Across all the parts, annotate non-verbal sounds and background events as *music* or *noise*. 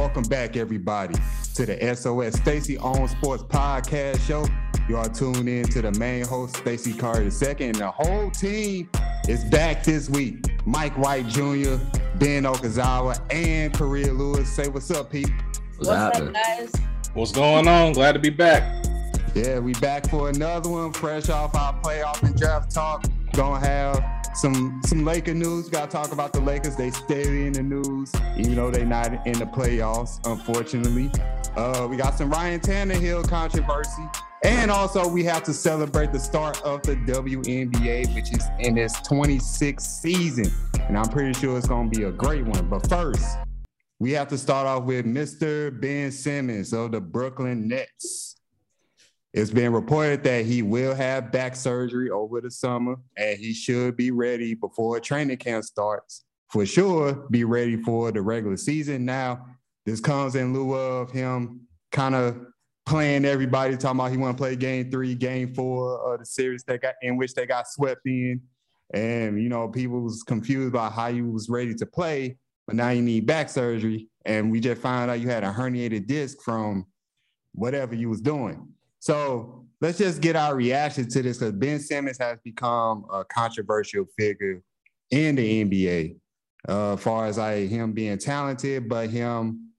welcome back, everybody, to the SOS Stacey Owns Sports Podcast Show. You are tuned in to the main host, Stacy Carter II, and the whole team is back this week. Mike White Jr., Ben Okazawa, and Korrea Lewis. Say what's up, Pete. What's, what's up, guys? What's going on? Glad to be back. Yeah, we back for another one, fresh off our playoff and draft talk. Gonna have some some Laker news. Got to talk about the Lakers. They stay in the news, even though they're not in the playoffs, unfortunately. Uh, we got some Ryan Tannehill controversy, and also we have to celebrate the start of the WNBA, which is in its 26th season, and I'm pretty sure it's gonna be a great one. But first, we have to start off with Mr. Ben Simmons of the Brooklyn Nets. It's been reported that he will have back surgery over the summer and he should be ready before training camp starts. For sure, be ready for the regular season. Now, this comes in lieu of him kind of playing everybody, talking about he want to play game three, game four of the series that got in which they got swept in. And you know, people was confused about how you was ready to play, but now you need back surgery. And we just found out you had a herniated disc from whatever you was doing. So let's just get our reaction to this because Ben Simmons has become a controversial figure in the NBA, uh, as far as like him being talented, but him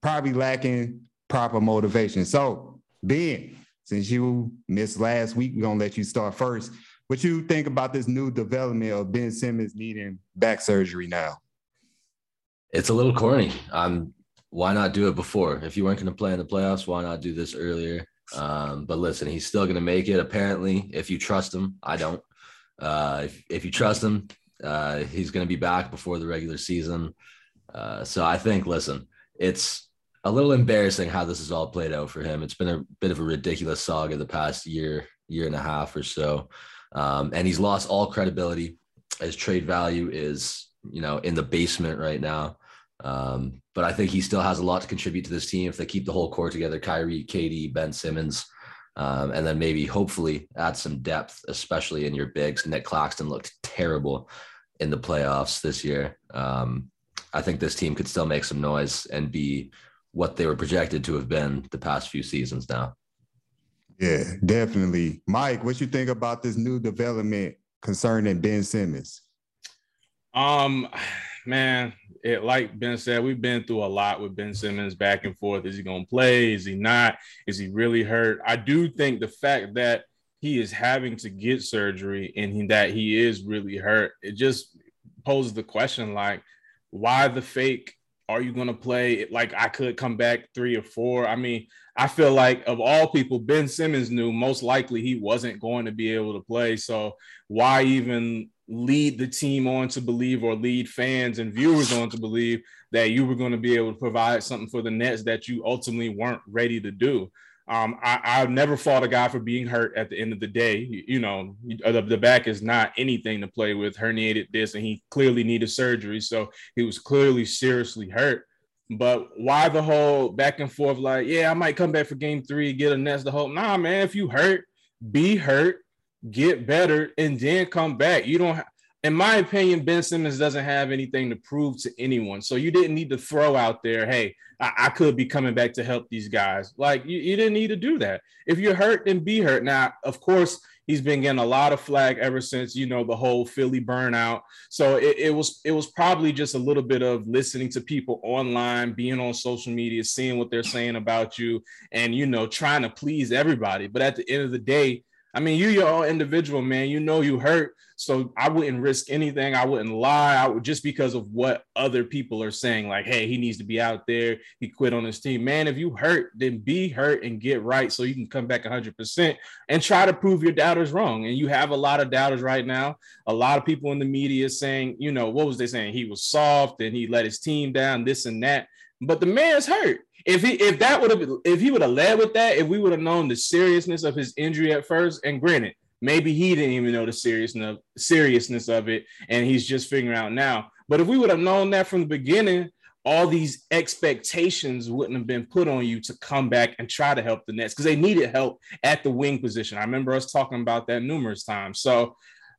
probably lacking proper motivation. So, Ben, since you missed last week, we're gonna let you start first. What you think about this new development of Ben Simmons needing back surgery now? It's a little corny. Um, why not do it before? If you weren't going to play in the playoffs, why not do this earlier? Um, but listen, he's still going to make it. Apparently, if you trust him, I don't. Uh, if, if you trust him, uh, he's going to be back before the regular season. Uh, so I think, listen, it's a little embarrassing how this has all played out for him. It's been a bit of a ridiculous saga the past year, year and a half or so. Um, and he's lost all credibility. His trade value is, you know, in the basement right now. Um, but I think he still has a lot to contribute to this team if they keep the whole core together Kyrie, KD, Ben Simmons, um, and then maybe hopefully add some depth, especially in your bigs. Nick Claxton looked terrible in the playoffs this year. Um, I think this team could still make some noise and be what they were projected to have been the past few seasons now. Yeah, definitely. Mike, what you think about this new development concerning Ben Simmons? Um, man, it like Ben said, we've been through a lot with Ben Simmons back and forth. Is he going to play? Is he not? Is he really hurt? I do think the fact that he is having to get surgery and he, that he is really hurt, it just poses the question like, why the fake? Are you going to play? Like, I could come back three or four. I mean, I feel like of all people, Ben Simmons knew most likely he wasn't going to be able to play. So, why even lead the team on to believe or lead fans and viewers on to believe that you were going to be able to provide something for the Nets that you ultimately weren't ready to do. Um, I, have never fought a guy for being hurt at the end of the day. You, you know, the, the, back is not anything to play with, herniated disc, and he clearly needed surgery. So he was clearly seriously hurt. But why the whole back and forth, like, yeah, I might come back for game three, get a Nets the hope. Nah, man, if you hurt, be hurt get better, and then come back. You don't. in my opinion, Ben Simmons doesn't have anything to prove to anyone. So you didn't need to throw out there, hey, I, I could be coming back to help these guys. Like you, you, didn't need to do that. If you're hurt, then be hurt. Now, of course, he's been getting a lot of flag ever since you know the whole Philly burnout. So it, it was it was probably just a little bit of listening to people online, being on social media, seeing what they're saying about you, and you know, trying to please everybody. But at the end of the day, I mean, you your own individual, man. You know you hurt, so I wouldn't risk anything. I wouldn't lie. I would just because of what other people are saying, like, hey, he needs to be out there. He quit on his team, man. If you hurt, then be hurt and get right, so you can come back 100 percent and try to prove your doubters wrong. And you have a lot of doubters right now. A lot of people in the media saying, you know, what was they saying? He was soft and he let his team down, this and that. But the man's hurt. If he if that would have if he would have led with that, if we would have known the seriousness of his injury at first, and granted, maybe he didn't even know the seriousness seriousness of it, and he's just figuring out now. But if we would have known that from the beginning, all these expectations wouldn't have been put on you to come back and try to help the Nets because they needed help at the wing position. I remember us talking about that numerous times. So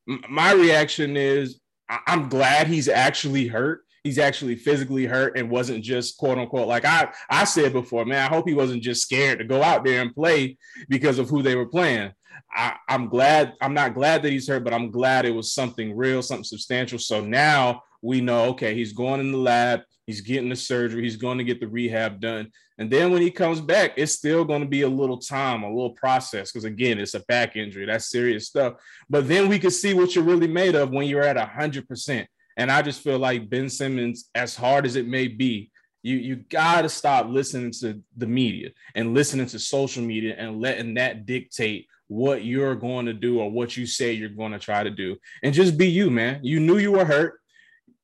my reaction is I'm glad he's actually hurt he's actually physically hurt and wasn't just quote unquote like I I said before, man. I hope he wasn't just scared to go out there and play because of who they were playing. I, I'm glad. I'm not glad that he's hurt, but I'm glad it was something real, something substantial. So now we know, okay, he's going in the lab, he's getting the surgery, he's going to get the rehab done. And then when he comes back, it's still going to be a little time, a little process, because again, it's a back injury. That's serious stuff. But then we can see what you're really made of when you're at 100%. And I just feel like Ben Simmons, as hard as it may be, you you got to stop listening to the media and listening to social media and letting that dictate what you're going to do or what you say you're going to try to do. And just be you man. You knew you were hurt.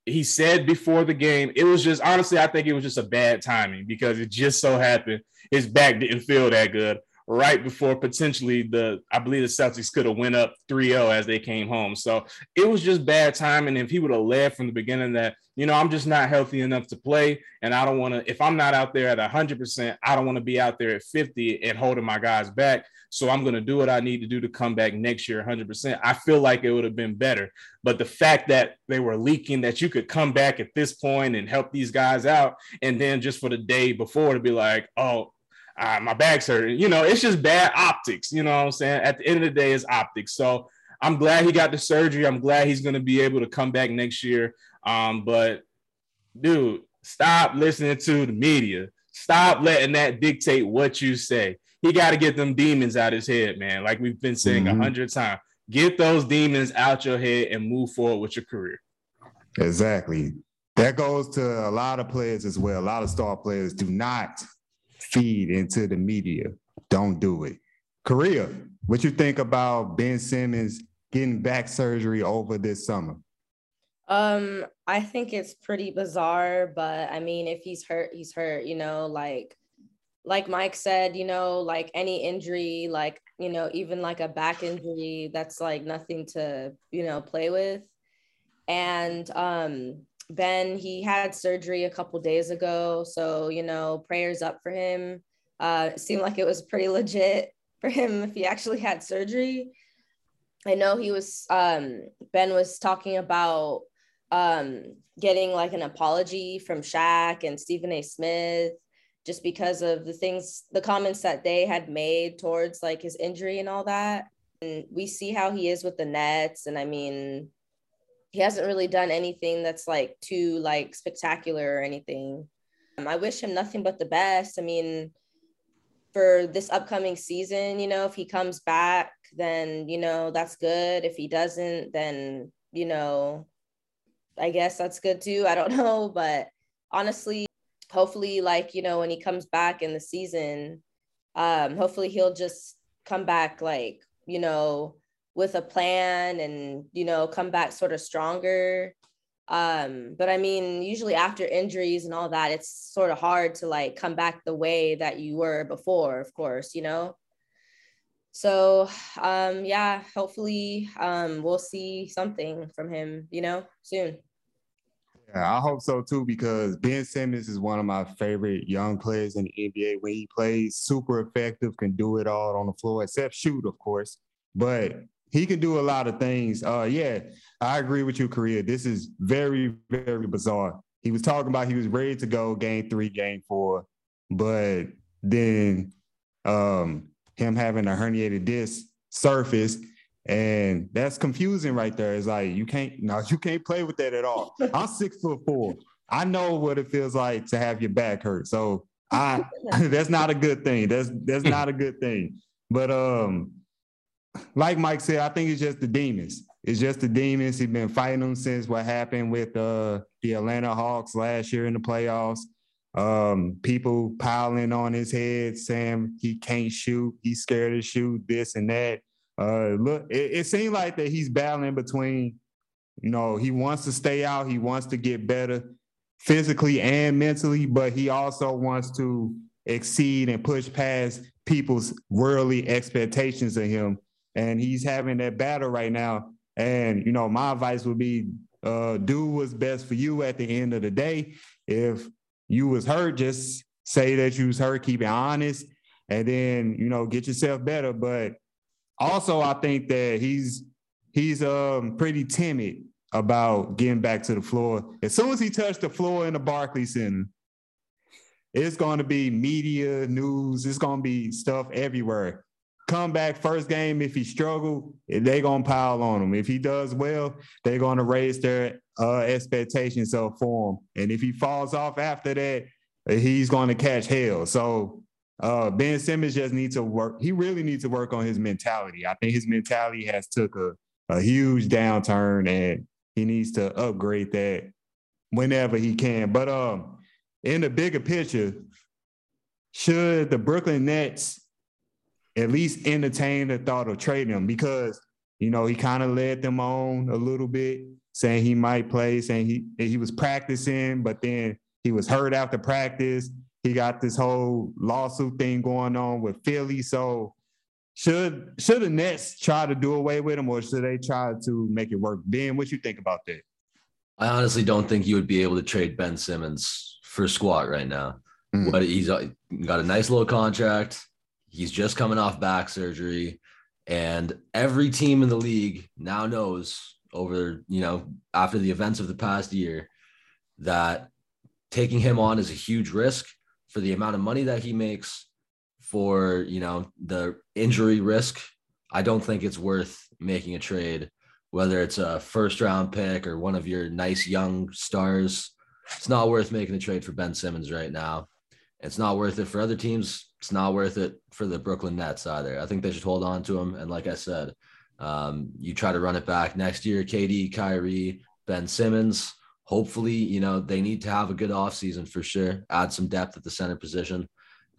He said before the game it was just honestly i think it was just a bad timing because it just so happened his back didn't feel that good right before potentially the I believe the Celtics could have went up 3-0 as they came home. So it was just bad timing. If he would have led from the beginning that, you know, I'm just not healthy enough to play. And I don't want to, if I'm not out there at 100%, I don't want to be out there at 50 and holding my guys back. So I'm going to do what I need to do to come back next year 100%. I feel like it would have been better. But the fact that they were leaking that you could come back at this point and help these guys out, and then just for the day before to be like, oh, uh, my back's hurting, you know, it's just bad optics. You know what I'm saying? At the end of the day, it's optics. So I'm glad he got the surgery. I'm glad he's going to be able to come back next year. Um, but dude, stop listening to the media. Stop letting that dictate what you say he got to get them demons out his head, man. Like we've been saying a mm-hmm. hundred times, get those demons out your head and move forward with your career. Exactly. That goes to a lot of players as well. A lot of star players do not feed into the media. Don't do it. Korrea, what you think about Ben Simmons getting back surgery over this summer? Um, I think it's pretty bizarre, but I mean, if he's hurt, he's hurt, you know, like like Mike said, you know, like any injury, like, you know, even like a back injury, that's like nothing to, you know, play with. And um, Ben, he had surgery a couple days ago. So, you know, prayers up for him. Uh, it seemed like it was pretty legit *laughs* for him if he actually had surgery. I know he was, um, Ben was talking about um, getting like an apology from Shaq and Stephen A. Smith just because of the things, the comments that they had made towards like his injury and all that. And we see how he is with the Nets. And I mean, he hasn't really done anything that's like too like spectacular or anything. Um, I wish him nothing but the best. I mean, for this upcoming season, you know, if he comes back, then, you know, that's good. If he doesn't, then, you know, I guess that's good too. I don't *laughs* know. But honestly, hopefully like you know when he comes back in the season um hopefully he'll just come back like you know with a plan and you know come back sort of stronger um but i mean usually after injuries and all that it's sort of hard to like come back the way that you were before of course you know so um yeah hopefully um we'll see something from him you know soon yeah, I hope so too because Ben Simmons is one of my favorite young players in the NBA. When he plays, super effective, can do it all on the floor, except shoot, of course. But he can do a lot of things. Uh, yeah, I agree with you, Korrea. This is very, very bizarre. He was talking about he was ready to go game three, game four, but then um, him having a herniated disc surface and that's confusing right there. It's like you can't no, *laughs* you can't play with that at all. I'm six foot four. I know what it feels like to have your back hurt. So I *laughs* that's not a good thing. That's that's not a good thing. But um, like Mike said, I think it's just the demons. It's just the demons. He's been fighting them since what happened with uh, the Atlanta Hawks last year in the playoffs. Um, people piling on his head saying he can't shoot, he's scared to shoot, this and that. Uh, look, it, it seemed like that he's battling between, you know, he wants to stay out, he wants to get better physically and mentally, but he also wants to exceed and push past people's worldly expectations of him. And he's having that battle right now. And you know, my advice would be uh, do what's best for you at the end of the day. If you was hurt, just say that you was hurt, keep it honest, and then you know, get yourself better. But also, I think that he's he's um pretty timid about getting back to the floor. As soon as he touched the floor in the Barclays Center, it's going to be media, news. It's going to be stuff everywhere. Come back first game. If he struggled, they're going to pile on him. If he does well, they're to raise their uh, expectations up for him. And if he falls off after that, he's to catch hell. So uh, Ben Simmons just needs to work. He really needs to work on his mentality. I think his mentality has took a, a huge downturn, and he needs to upgrade that whenever he can. But um, in the bigger picture, should the Brooklyn Nets at least entertain the thought of trading him? Because you know he kind of led them on a little bit, saying he might play, saying he he was practicing, but then he was hurt after practice. He got this whole lawsuit thing going on with Philly. So should should the Nets try to do away with him or should they try to make it work? Ben, what you think about that? I honestly don't think you would be able to trade Ben Simmons for squat right now. Mm. But he's got a nice little contract. He's just coming off back surgery. And every team in the league now knows over, you know, after the events of the past year that taking him on is a huge risk for the amount of money that he makes, for you know the injury risk. I don't think it's worth making a trade, whether it's a first round pick or one of your nice young stars. It's not worth making a trade for Ben Simmons right now. It's not worth it for other teams. It's not worth it for the Brooklyn Nets either. I think they should hold on to him. And like I said, um, you try to run it back next year. KD, Kyrie, Ben Simmons hopefully, you know, they need to have a good offseason for sure. Add some depth at the center position.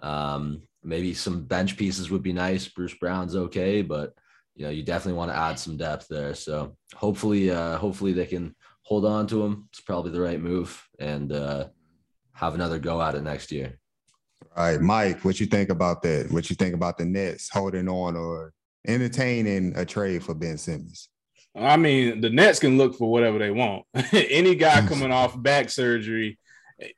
Um, maybe some bench pieces would be nice. Bruce Brown's okay, but you know, you definitely want to add some depth there. So hopefully, uh, hopefully they can hold on to him. It's probably the right move and uh, have another go at it next year. All right, Mike, what you think about that? What you think about the Nets holding on or entertaining a trade for Ben Simmons? I mean, the Nets can look for whatever they want. *laughs* Any guy *laughs* coming off back surgery,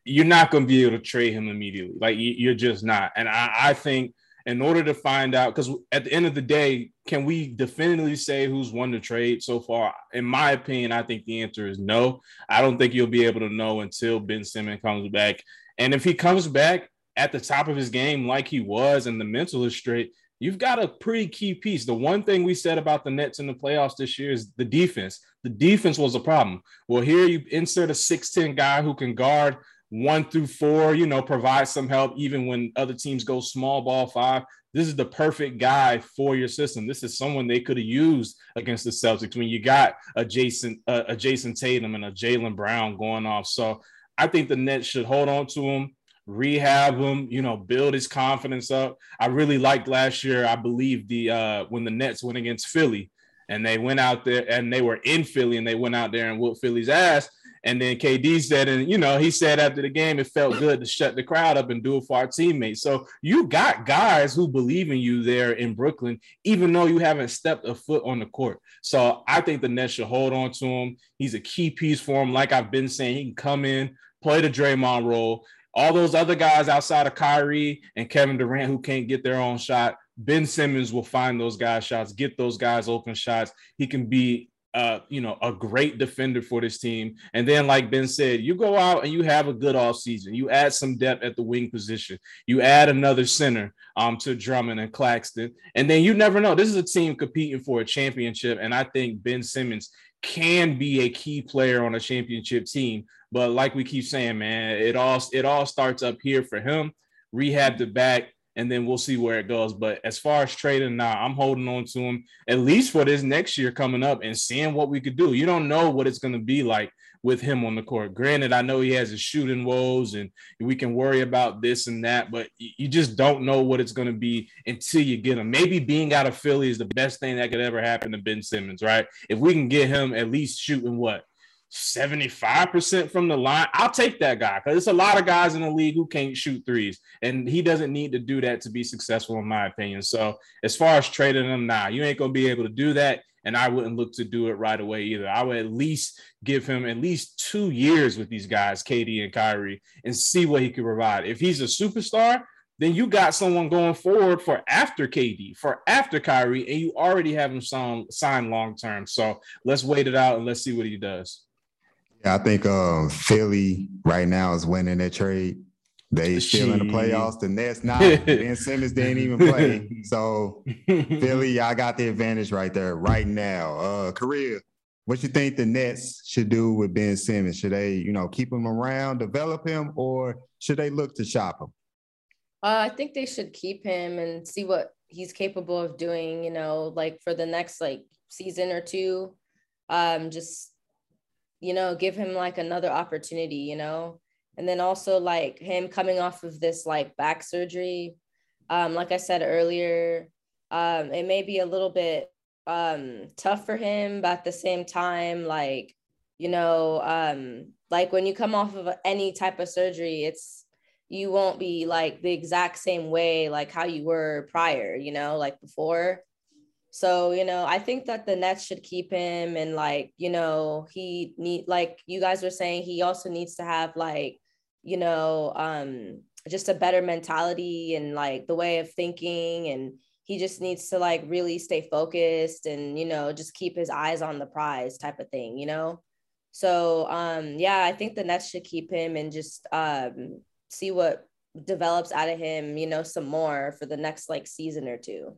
you're not going to be able to trade him immediately. Like you're just not. And I, I think in order to find out, because at the end of the day, can we definitively say who's won the trade so far? In my opinion, I think the answer is no. I don't think you'll be able to know until Ben Simmons comes back. And if he comes back at the top of his game like he was and the mental is straight, you've got a pretty key piece. The one thing we said about the Nets in the playoffs this year is the defense. The defense was a problem. Well, here you insert a 6'10 guy who can guard one through four, you know, provide some help even when other teams go small ball five. This is the perfect guy for your system. This is someone they could have used against the Celtics when you got a Jason, uh, a Jayson Tatum and a Jaylen Brown going off. So I think the Nets should hold on to him rehab him, you know, build his confidence up. I really liked last year. I believe the uh when the Nets went against Philly and they went out there and they were in Philly and they went out there and whooped Philly's ass. And then KD said, and you know, he said after the game, it felt good to shut the crowd up and do it for our teammates. So you got guys who believe in you there in Brooklyn, even though you haven't stepped a foot on the court. So I think the Nets should hold on to him. He's a key piece for him. Like I've been saying, he can come in, play the Draymond role, all those other guys outside of Kyrie and Kevin Durant who can't get their own shot, Ben Simmons will find those guys shots, get those guys open shots. He can be uh, you know, a great defender for this team. And then, like Ben said, you go out and you have a good off season. You add some depth at the wing position. You add another center um, to Drummond and Claxton. And then you never know. This is a team competing for a championship. And I think Ben Simmons can be a key player on a championship team. But like we keep saying, man, it all it all starts up here for him. Rehab the back, and then we'll see where it goes. But as far as trading now, I'm holding on to him at least for this next year coming up and seeing what we could do. You don't know what it's going to be like with him on the court. Granted, I know he has his shooting woes and we can worry about this and that, but you just don't know what it's going to be until you get him. Maybe being out of Philly is the best thing that could ever happen to Ben Simmons, right? If we can get him at least shooting what 75% from the line, I'll take that guy because it's a lot of guys in the league who can't shoot threes, and he doesn't need to do that to be successful, in my opinion. So, as far as trading him now, you ain't gonna be able to do that, and I wouldn't look to do it right away either. I would at least give him at least two years with these guys, KD and Kyrie, and see what he can provide. If he's a superstar, then you got someone going forward for after KD, for after Kyrie, and you already have him signed sign long term. So let's wait it out and let's see what he does. Yeah, I think uh, Philly right now is winning that trade. They still in the playoffs. The Nets *laughs* not. ben Simmons didn't even play. So Philly, I got the advantage right there right now. Uh Korrea, what you think the Nets should do with Ben Simmons? Should they, you know, keep him around, develop him, or should they look to shop him? Uh, I think they should keep him and see what he's capable of doing, you know, like for the next like season or two. Um, just, you know, give him like another opportunity, you know. And then also like him coming off of this like back surgery. Um, like I said earlier, um, it may be a little bit um tough for him, but at the same time, like, you know, um, like when you come off of any type of surgery, it's you won't be like the exact same way like how you were prior, you know, like before. So, you know, I think that the Nets should keep him and like, you know, he need like you guys were saying he also needs to have like, you know, um just a better mentality and like the way of thinking and he just needs to like really stay focused and you know just keep his eyes on the prize type of thing you know so um yeah i think the nets should keep him and just um see what develops out of him, you know, some more for the next like season or two.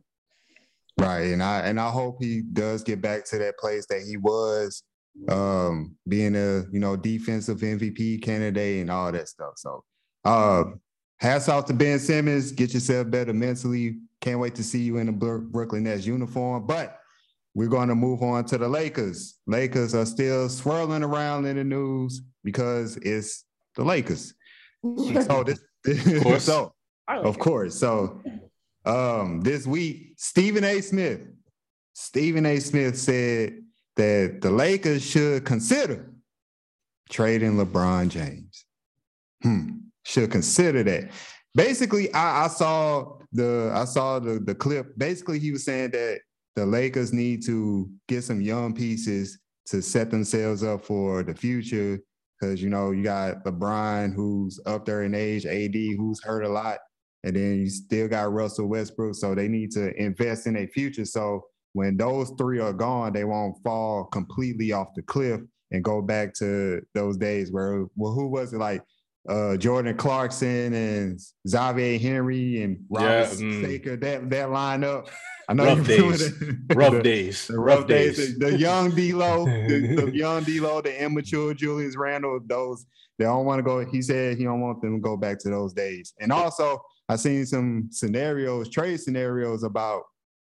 Right. And I and I hope he does get back to that place that he was um being a you know defensive MVP candidate and all that stuff. So uh hats off to Ben Simmons. Get yourself better mentally. Can't wait to see you in a Brooklyn Nets uniform. But we're going to move on to the Lakers. Lakers are still swirling around in the news because it's the Lakers *laughs* so this, *laughs* of course. so of course. So um this week, Stephen A. Smith, Stephen A. Smith said that the Lakers should consider trading LeBron James. Hmm. Should consider that. Basically, I, I saw the I saw the, the clip. Basically, he was saying that the Lakers need to get some young pieces to set themselves up for the future because you know you got LeBron who's up there in age, AD who's hurt a lot, and then you still got Russell Westbrook. So they need to invest in their future. So when those three are gone, they won't fall completely off the cliff and go back to those days where well, who was it like uh, Jordan Clarkson and Xavier Henry and Robert yeah, mm. Staker, that that lineup. I know rough days. The, *laughs* rough the, days. The rough, rough days. days. The, the young D'Lo, the, the *laughs* young D'Lo, the immature Julius Randle. Those they don't want to go. He said he don't want them to go back to those days. And also, I seen some scenarios, trade scenarios about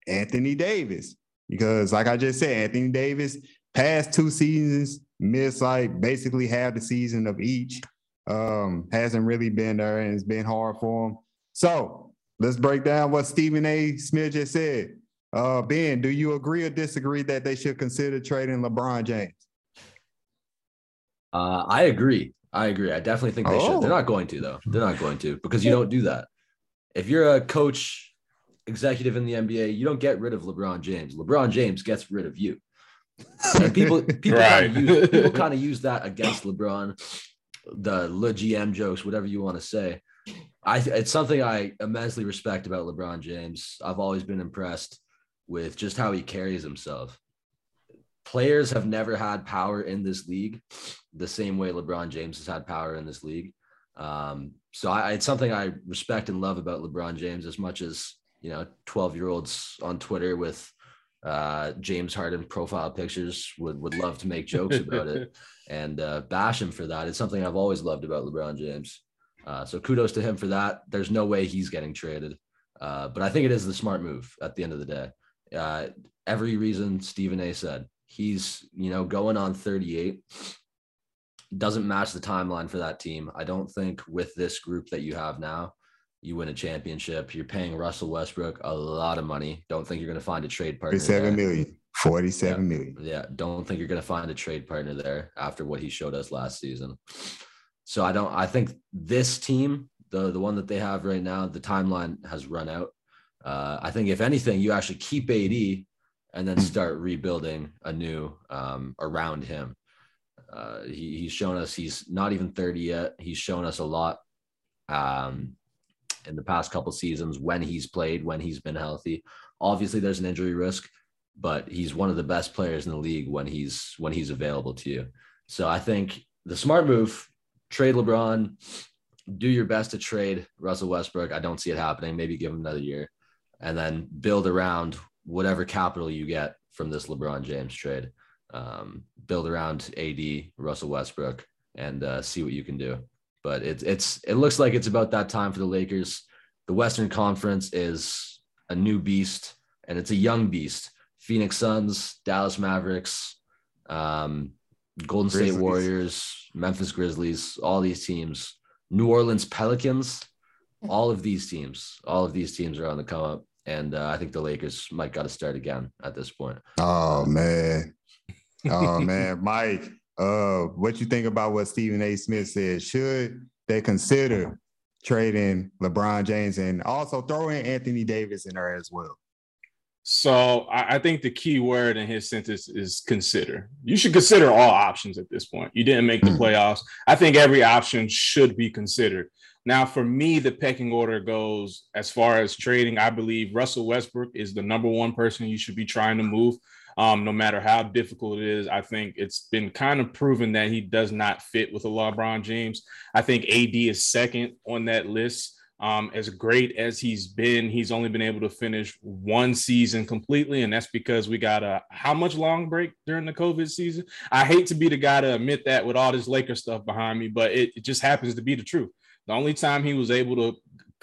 Anthony Davis because, like I just said, Anthony Davis past two seasons missed like basically half the season of each. Um, hasn't really been there, and it's been hard for him. So let's break down what Stephen A. Smith just said. Uh, ben, do you agree or disagree that they should consider trading LeBron James? Uh, I agree. I agree. I definitely think they oh. should. They're not going to though. They're not going to because you don't do that. If you're a coach, executive in the NBA, you don't get rid of LeBron James. LeBron James gets rid of you. And people *laughs* people right. kind of use, people *laughs* kind of use that against LeBron, the LeGM jokes, whatever you want to say. I it's something I immensely respect about LeBron James. I've always been impressed with just how he carries himself. Players have never had power in this league the same way LeBron James has had power in this league. Um, so I, it's something I respect and love about LeBron James as much as you know 12 year olds on Twitter with uh, James Harden profile pictures would would love to make jokes about it *laughs* and uh, bash him for that. It's something I've always loved about LeBron James. Uh, so kudos to him for that. There's no way he's getting traded, uh, but I think it is the smart move at the end of the day. Uh, every reason Stephen A. said he's you know going on 38 doesn't match the timeline for that team. I don't think with this group that you have now, you win a championship. You're paying Russell Westbrook a lot of money. Don't think you're going to find a trade partner. Forty-seven million. Forty-seven yeah. million. yeah. Don't think you're going to find a trade partner there after what he showed us last season. So I don't. I think this team, the the one that they have right now, the timeline has run out. Uh, I think if anything, you actually keep AD and then start rebuilding anew um, around him. Uh, he, he's shown us he's not even 30 yet. He's shown us a lot. Um, in the past couple seasons when he's played, when he's been healthy. Obviously, there's an injury risk, but he's one of the best players in the league when he's when he's available to you. So I think the smart move, trade LeBron, do your best to trade Russell Westbrook. I don't see it happening. Maybe give him another year and then build around whatever capital you get from this LeBron James trade. Um, build around AD, Russell Westbrook, and uh, see what you can do. But it's it's it looks like it's about that time for the Lakers. The Western Conference is a new beast, and it's a young beast. Phoenix Suns, Dallas Mavericks, um, Golden Grizzlies. State Warriors, Memphis Grizzlies, all these teams, New Orleans Pelicans, all of these teams, all of these teams are on the come up. And uh, I think the Lakers might got to start again at this point. Oh man, oh *laughs* man, Mike. Uh, what you think about what Stephen A. Smith said? Should they consider trading LeBron James and also throw in Anthony Davis in there as well? So I, I, think the key word in his sentence is consider. You should consider all options at this point. You didn't make the mm. playoffs. I think every option should be considered. Now, for me, the pecking order goes as far as trading. I believe Russell Westbrook is the number one person you should be trying to move. Um, no matter how difficult it is, I think it's been kind of proven that he does not fit with a LeBron James. I think AD is second on that list. Um, as great as he's been, he's only been able to finish one season completely, and that's because we got a how much long break during the COVID season. I hate to be the guy to admit that with all this Laker stuff behind me, but it, it just happens to be the truth. The only time he was able to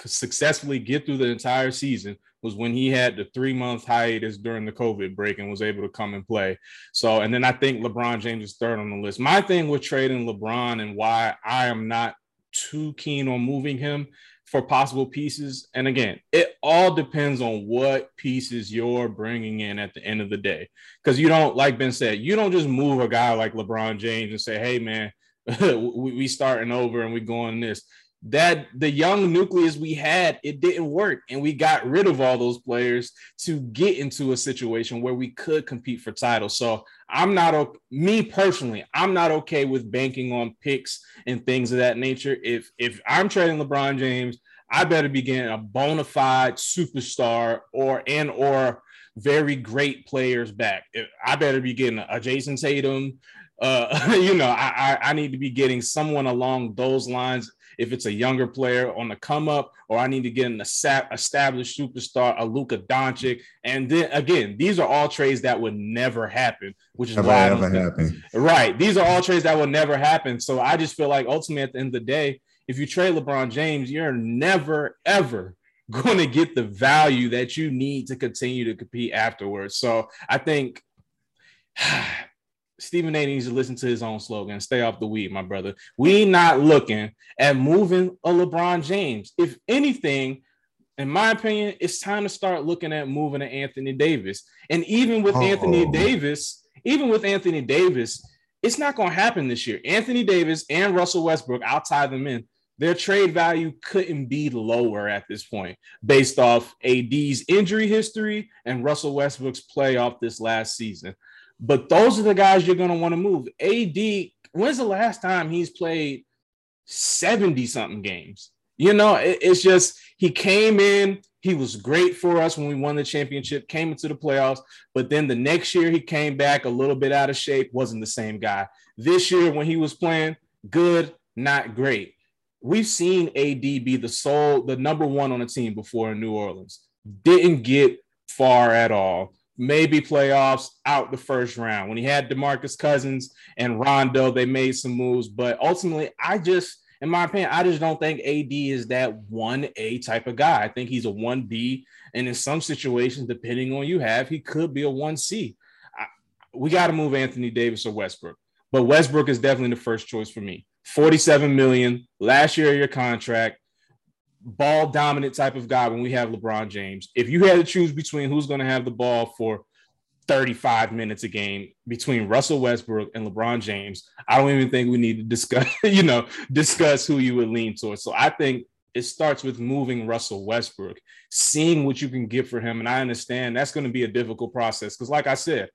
successfully get through the entire season was when he had the three month hiatus during the COVID break and was able to come and play. So, and then I think LeBron James is third on the list. My thing with trading LeBron and why I am not too keen on moving him for possible pieces. And again, it all depends on what pieces you're bringing in at the end of the day. Because you don't, like Ben said, you don't just move a guy like LeBron James and say, hey, man, *laughs* we starting over and we going this. That the young nucleus we had, it didn't work. And we got rid of all those players to get into a situation where we could compete for titles. So I'm not me personally. I'm not okay with banking on picks and things of that nature. If if I'm trading LeBron James, I better be getting a bona fide superstar or and or very great players back. I better be getting a jason Tatum. Uh, *laughs* you know, I, I need to be getting someone along those lines if it's a younger player on the come up, or I need to get an established superstar, a Luka Doncic. And then again, these are all trades that would never happen, which is why ever happen. Right. These are all trades that will never happen. So I just feel like ultimately at the end of the day, if you trade LeBron James, you're never ever *laughs* going to get the value that you need to continue to compete afterwards. So I think *sighs* Stephen A needs to listen to his own slogan. Stay off the weed, my brother. We not looking at moving a LeBron James. If anything, in my opinion, it's time to start looking at moving to Anthony Davis. And even with Uh-oh. Anthony Davis, even with Anthony Davis, it's not going to happen this year. Anthony Davis and Russell Westbrook, I'll tie them in. Their trade value couldn't be lower at this point based off AD's injury history and Russell Westbrook's playoff this last season. But those are the guys you're going to want to move. AD, when's the last time he's played 70 something games? You know, it, it's just he came in, he was great for us when we won the championship, came into the playoffs, but then the next year he came back a little bit out of shape, wasn't the same guy. This year, when he was playing, good, not great. We've seen AD be the sole, the number one on the team before in New Orleans. Didn't get far at all maybe playoffs out the first round. When he had DeMarcus Cousins and Rondo, they made some moves, but ultimately, I just, in my opinion, I just don't think AD is that one A type of guy. I think he's a one B, and in some situations, depending on you have, he could be a one C. We got to move Anthony Davis or Westbrook, but Westbrook is definitely the first choice for me. 47 million last year, of your contract ball dominant type of guy when we have LeBron James. If you had to choose between who's going to have the ball for 35 minutes a game between Russell Westbrook and LeBron James, I don't even think we need to discuss, *laughs* you know, discuss who you would lean towards. So I think it starts with moving Russell Westbrook, seeing what you can get for him. And I understand that's going to be a difficult process because, like I said,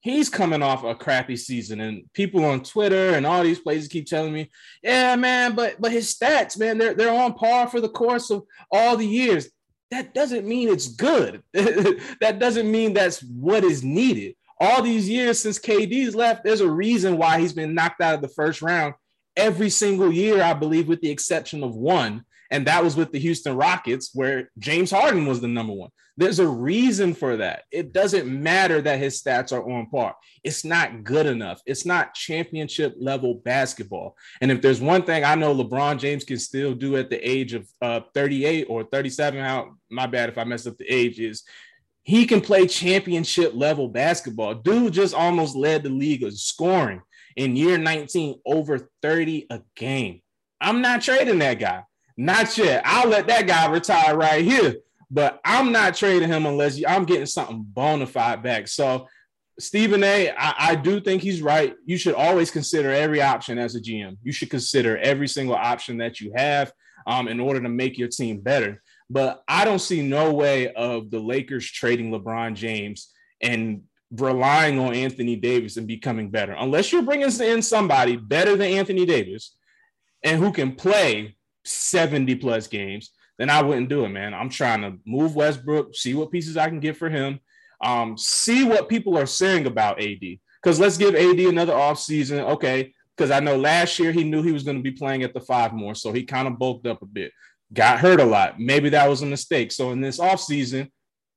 he's coming off a crappy season, and people on Twitter and all these places keep telling me, "Yeah, man, but but his stats, man, they're they're on par for the course of all the years." That doesn't mean it's good. *laughs* that doesn't mean that's what is needed. All these years since KD's left, there's a reason why he's been knocked out of the first round every single year, I believe, with the exception of one. And that was with the Houston Rockets, where James Harden was the number one. There's a reason for that. It doesn't matter that his stats are on par. It's not good enough. It's not championship level basketball. And if there's one thing I know LeBron James can still do at the age of uh, 38 or 37, how my bad if I mess up the age, is he can play championship level basketball. Dude just almost led the league of scoring in year 19 over 30 a game. I'm not trading that guy. Not yet. I'll let that guy retire right here, but I'm not trading him unless I'm getting something bona fide back. So, Stephen A, I, I do think he's right. You should always consider every option as a GM. You should consider every single option that you have um, in order to make your team better. But I don't see no way of the Lakers trading LeBron James and relying on Anthony Davis and becoming better. Unless you're bringing in somebody better than Anthony Davis and who can play 70 plus games, then I wouldn't do it, man. I'm trying to move Westbrook, see what pieces I can get for him, um, see what people are saying about AD. Because let's give AD another offseason. Okay. Because I know last year he knew he was going to be playing at the five more. So he kind of bulked up a bit, got hurt a lot. Maybe that was a mistake. So in this offseason,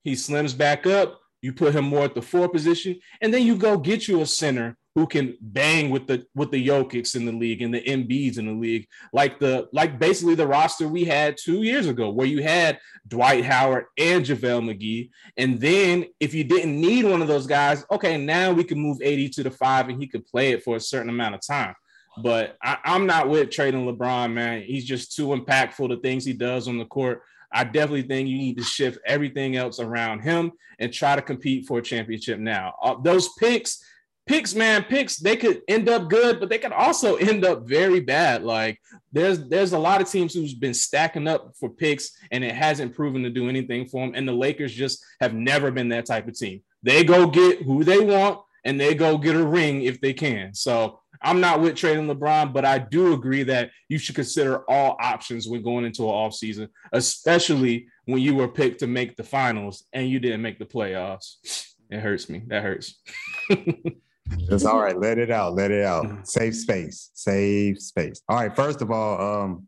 he slims back up you put him more at the four position, and then you go get you a center who can bang with the with the Jokic's in the league and the Embiids in the league, like the like basically the roster we had two years ago, where you had Dwight Howard and JaVale McGee. And then if you didn't need one of those guys, okay, now we can move AD to the five and he could play it for a certain amount of time. But I, I'm not with trading LeBron, man. He's just too impactful. The things he does on the court I definitely think you need to shift everything else around him and try to compete for a championship now. Uh, those picks, picks, man, picks, they could end up good, but they could also *laughs* end up very bad. Like there's there's a lot of teams who's been stacking up for picks and it hasn't proven to do anything for them. And the Lakers just have never been that type of team. They go get who they want and they go get a ring if they can. So I'm not with trading LeBron, but I do agree that you should consider all options when going into an offseason, especially when you were picked to make the finals and you didn't make the playoffs. It hurts me. That hurts. *laughs* It's all right. *laughs* Let it out. Let it out. Save space. Save space. All right. First of all, um,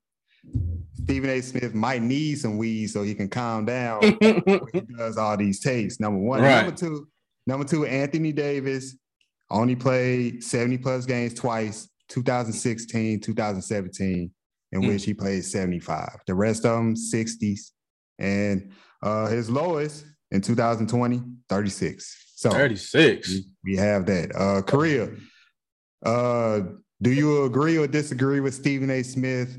Stephen A. Smith might need some weed so he can calm down *laughs* when he does all these takes. Number one. Right. Number two, number two, Anthony Davis only played 70 plus games twice, 2016, 2017, in mm. which he played 75. The rest of them 60s. And uh, his lowest in 2020, 36. So 36. We, we have that. Uh, Korrea. Uh, do you agree or disagree with Stephen A. Smith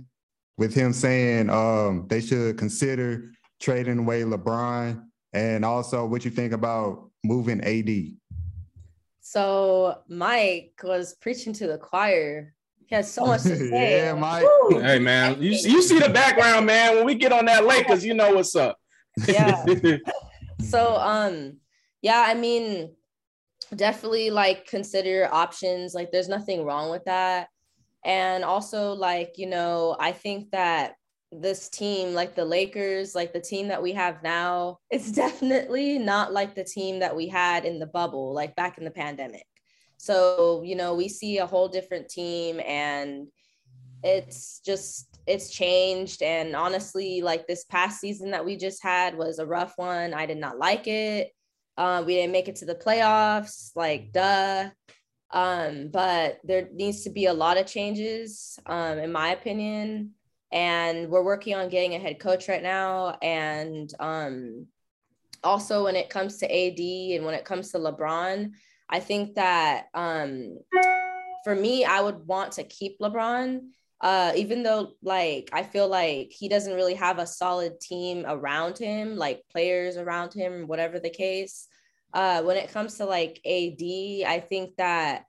with him saying um, they should consider trading away LeBron? And also, what you think about moving AD? So Mike was preaching to the choir. He has so much to *laughs* say. yeah, Mike. Woo. Hey man, you, you see the background, man. When we get on that Lakers, you know what's up. yeah. *laughs* so um, yeah, I mean, definitely like consider options. Like there's nothing wrong with that. And also, like, you know, I think that this team, like the Lakers, like the team that we have now, it's *laughs* definitely not like the team that we had in the bubble, like back in the pandemic. So, you know, we see a whole different team and it's just, it's changed. And honestly, like this past season that we just had was a rough one. I did not like it. Uh, we didn't make it to the playoffs, like, duh. Um, but there needs to be a lot of changes, um, in my opinion and we're working on getting a head coach right now and um, also when it comes to AD and when it comes to LeBron I think that um, for me I would want to keep LeBron uh, even though like I feel like he doesn't really have a solid team around him like players around him whatever the case uh, when it comes to like AD I think that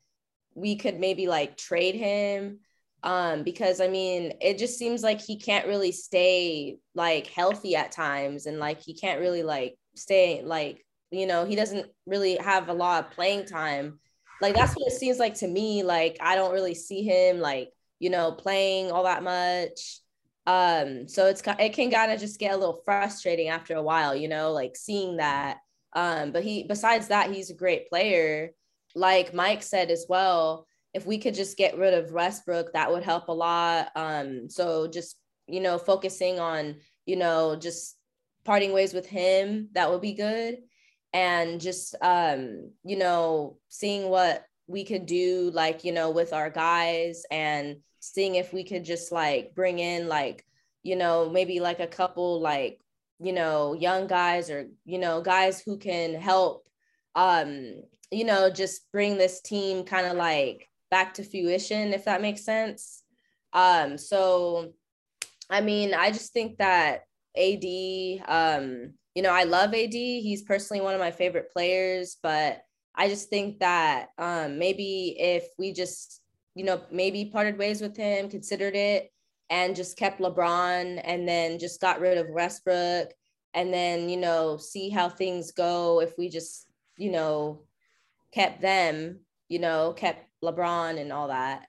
we could maybe like trade him um because i mean it just seems like he can't really stay like healthy at times and like he can't really like stay like you know, he doesn't really have a lot of playing time. Like that's what it seems like to me. Like I don't really see him like, you know, playing all that much. Um, so it's it can kind of just get a little frustrating after a while, you know, like seeing that. Um, but he besides that, he's a great player. Like Mike said as well, if we could just get rid of Westbrook, that would help a lot. Um, so just you know, focusing on, you know, just parting ways with him, that would be good. And just, um, you know, seeing what we could do, like, you know, with our guys and seeing if we could just like bring in, like, you know, maybe like a couple, like, you know, young guys or, you know, guys who can help, um, you know, just bring this team kind of like back to fruition, if that makes sense. Um, so I mean, I just think that AD, um, you know, I love AD. He's personally one of my favorite players, but I just think that um, maybe if we just, you know, maybe parted ways with him, considered it, and just kept LeBron and then just got rid of Westbrook and then, you know, see how things go if we just, you know, kept them, you know, kept LeBron and all that.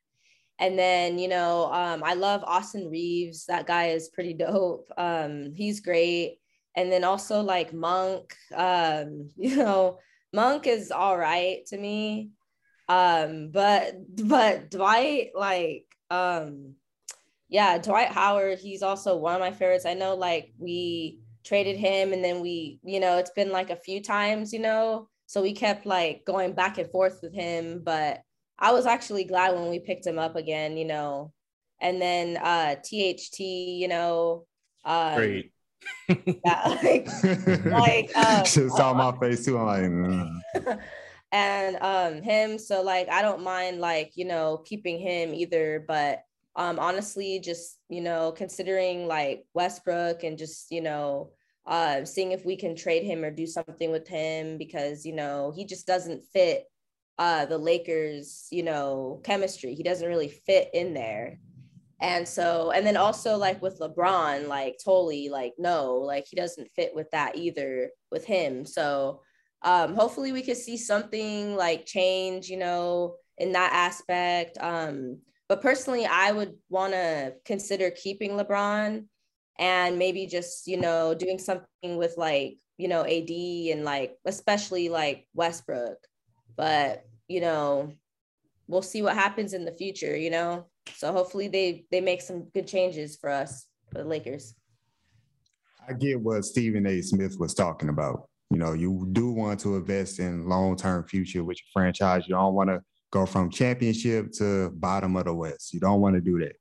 And then, you know, um, I love Austin Reaves. That guy is pretty dope. Um, he's great. And then also like Monk, um, *laughs* you know, Monk is all right to me. Um, but but Dwight, like, um, yeah, Dwight Howard, he's also one of my favorites. I know like we traded him and then we, you know, it's been like a few times, you know. So we kept like going back and forth with him, but I was actually glad when we picked him up again, you know. And then uh THT, you know, um, great. Yeah, *laughs* like, like *laughs* um, saw my face too. I'm like, mm. *laughs* and um him. So like I don't mind like, you know, keeping him either, but um honestly, just you know, considering like Westbrook and just, you know, uh seeing if we can trade him or do something with him because you know he just doesn't fit uh, the Lakers, you know, chemistry. He doesn't really fit in there. And so, and then also like with LeBron, like totally like no, like he doesn't fit with that either with him. So um hopefully we could see something like change, you know, in that aspect. Um, but personally, I would want to consider keeping LeBron and maybe just, you know, doing something with like, you know, AD and like especially like Westbrook. But you know, we'll see what happens in the future, you know. So hopefully they they make some good changes for us for the Lakers. I get what Stephen A. Smith was talking about. You know, you do want to invest in long-term future with your franchise. You don't want to go from championship to bottom of the West. You don't want to do that.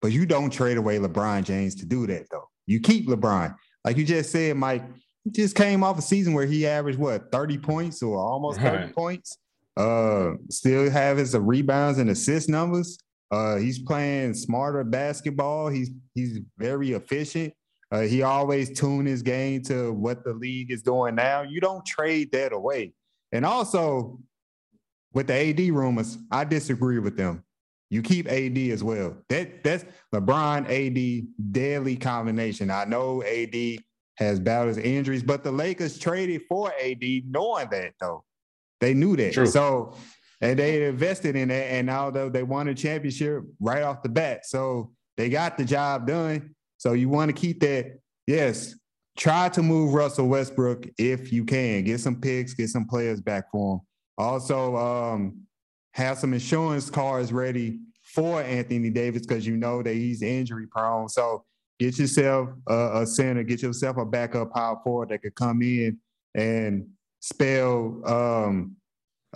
But you don't trade away LeBron James to do that, though. You keep LeBron. Like you just said, Mike, he just came off a season where he averaged what 30 points or almost 30 right. *laughs* points. Uh, still have his rebounds and assist numbers. Uh, he's playing smarter basketball. He's he's very efficient. Uh, he always tune his game to what the league is doing now. You don't trade that away. And also, with the AD rumors, I disagree with them. You keep AD as well. That that's LeBron AD deadly combination. I know AD has battled injuries, but the Lakers traded for AD knowing that though. They knew that. True. So and they invested in it. And although they won a championship right off the bat. So they got the job done. So you want to keep that. Yes. Try to move Russell Westbrook if you can. Get some picks, get some players back for him. Also, um, have some insurance cards ready for Anthony Davis because you know that he's injury prone. So get yourself a, a center, get yourself a backup power forward that could come in and spell um,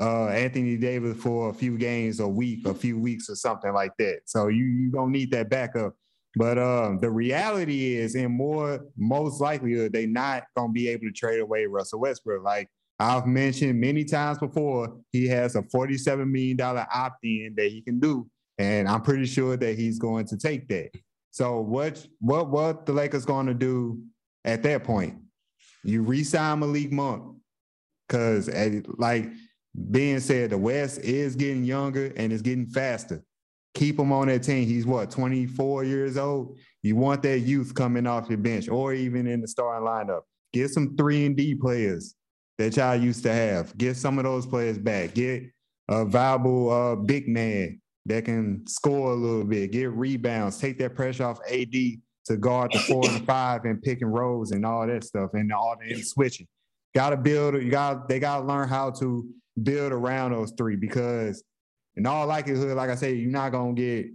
uh, Anthony Davis for a few games a week, a few weeks or something like that. So you you gonna need that backup. But um, the reality is, in more most likelihood, they're not gonna be able to trade away Russell Westbrook. Like I've mentioned many times before, he has a forty-seven million dollar opt-in that he can do, and I'm pretty sure that he's going to take that. So what what what the Lakers going to do at that point? You re-sign Malik Monk because, like being said, the West is getting younger and it's getting faster. Keep him on that team. He's what, 24 years old? You want that youth coming off your bench or even in the starting lineup. Get some three and D players that y'all used to have. Get some of those players back. Get a viable uh, big man that can score a little bit, get rebounds, take that pressure off AD to guard the four and five and pick and rolls and all that stuff and all the switching. Got to build. You got. They got to learn how to build around those three because, in all likelihood, like I said, you're not gonna get.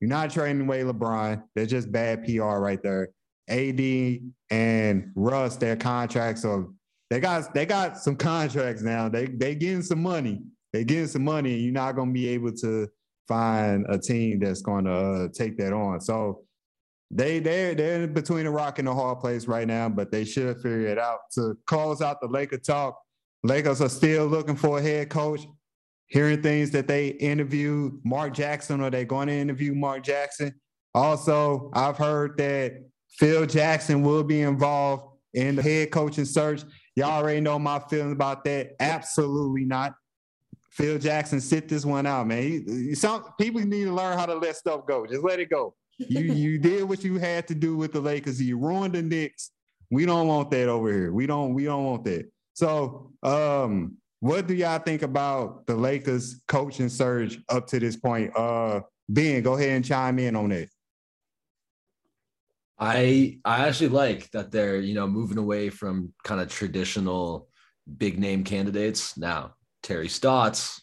You're not trading away LeBron. That's just bad PR right there. AD and Russ, their contracts are they got they got some contracts now. They they getting some money. They getting some money, and you're not gonna be able to find a team that's to uh, take that on. So they they they're in between a rock and a hard place right now, but they should figure it out. To close out the Laker talk, Lakers are still looking for a head coach. Hearing things that they interviewed Mark Jackson, or they going to interview Mark Jackson. Also, I've heard that Phil Jackson will be involved in the head coaching search. Y'all already know my feelings about that. Absolutely not. Phil Jackson, sit this one out, man. He, some people need to learn how to let stuff go. Just let it go. You *laughs* you did what you had to do with the Lakers. You ruined the Knicks. We don't want that over here. We don't we don't want that. So, um, what do y'all think about the Lakers coaching surge up to this point? Uh, Ben, go ahead and chime in on that. I I actually like that they're you know moving away from kind of traditional big name candidates. Now Terry Stotts,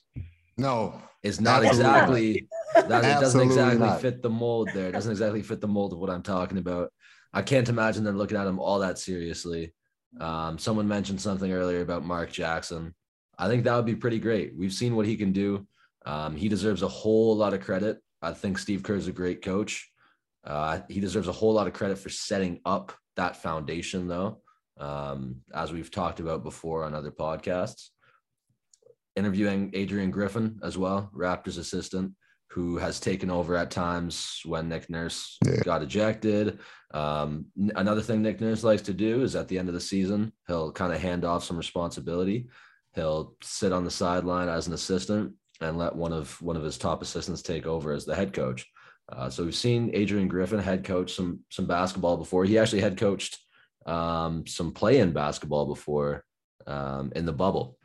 no, is not exactly that it doesn't exactly not. fit the mold there. It doesn't exactly fit the mold of what I'm talking about. I can't imagine them looking at him all that seriously. Um, someone mentioned something earlier about Mark Jackson. I think that would be pretty great. We've seen what he can do. Um, he deserves a whole lot of credit. I think Steve Kerr is a great coach. Uh, he deserves a whole lot of credit for setting up that foundation, though, um, as we've talked about before on other podcasts. Interviewing Adrian Griffin as well, Raptors assistant, who has taken over at times when Nick Nurse yeah. got ejected. Um, another thing Nick Nurse likes to do is at the end of the season, he'll kind of hand off some responsibility. He'll sit on the sideline as an assistant and let one of one of his top assistants take over as the head coach. Uh, so we've seen Adrian Griffin head coach some some basketball before. He actually head coached um, some play in basketball before um, in the bubble,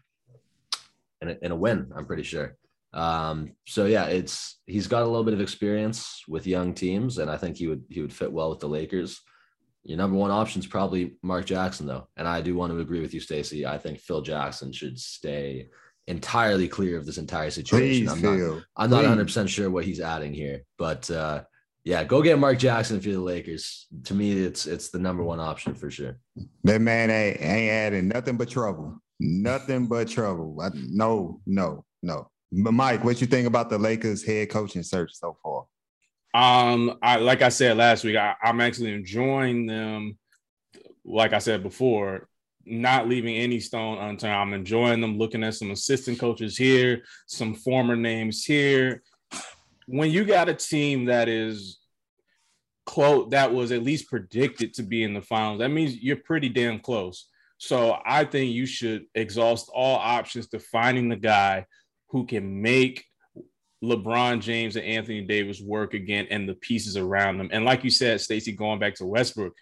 in a, in a win. I'm pretty sure. Um, so yeah, it's he's got a little bit of experience with young teams, and I think he would he would fit well with the Lakers. Your number one option is probably Mark Jackson, though, and I do want to agree with you, Stacey. I think Phil Jackson should stay entirely clear of this entire situation. Please, I'm not, I'm not 100 percent sure what he's adding here, but uh, yeah, go get Mark Jackson if you're the Lakers. To me, it's it's the number one option for sure. That man ain't, ain't adding nothing but trouble. Nothing but trouble. I, no, no, no. But Mike, what you think about the Lakers head coaching search so far? Um, I like I said last week, I, I'm actually enjoying them. Like I said before, not leaving any stone unturned. I'm enjoying them, looking at some assistant coaches here, some former names here. When you got a team that is close, that was at least predicted to be in the finals, that means you're pretty damn close. So I think you should exhaust all options to finding the guy who can make LeBron James and Anthony Davis work again and the pieces around them. And like you said, Stacey, going back to Westbrook,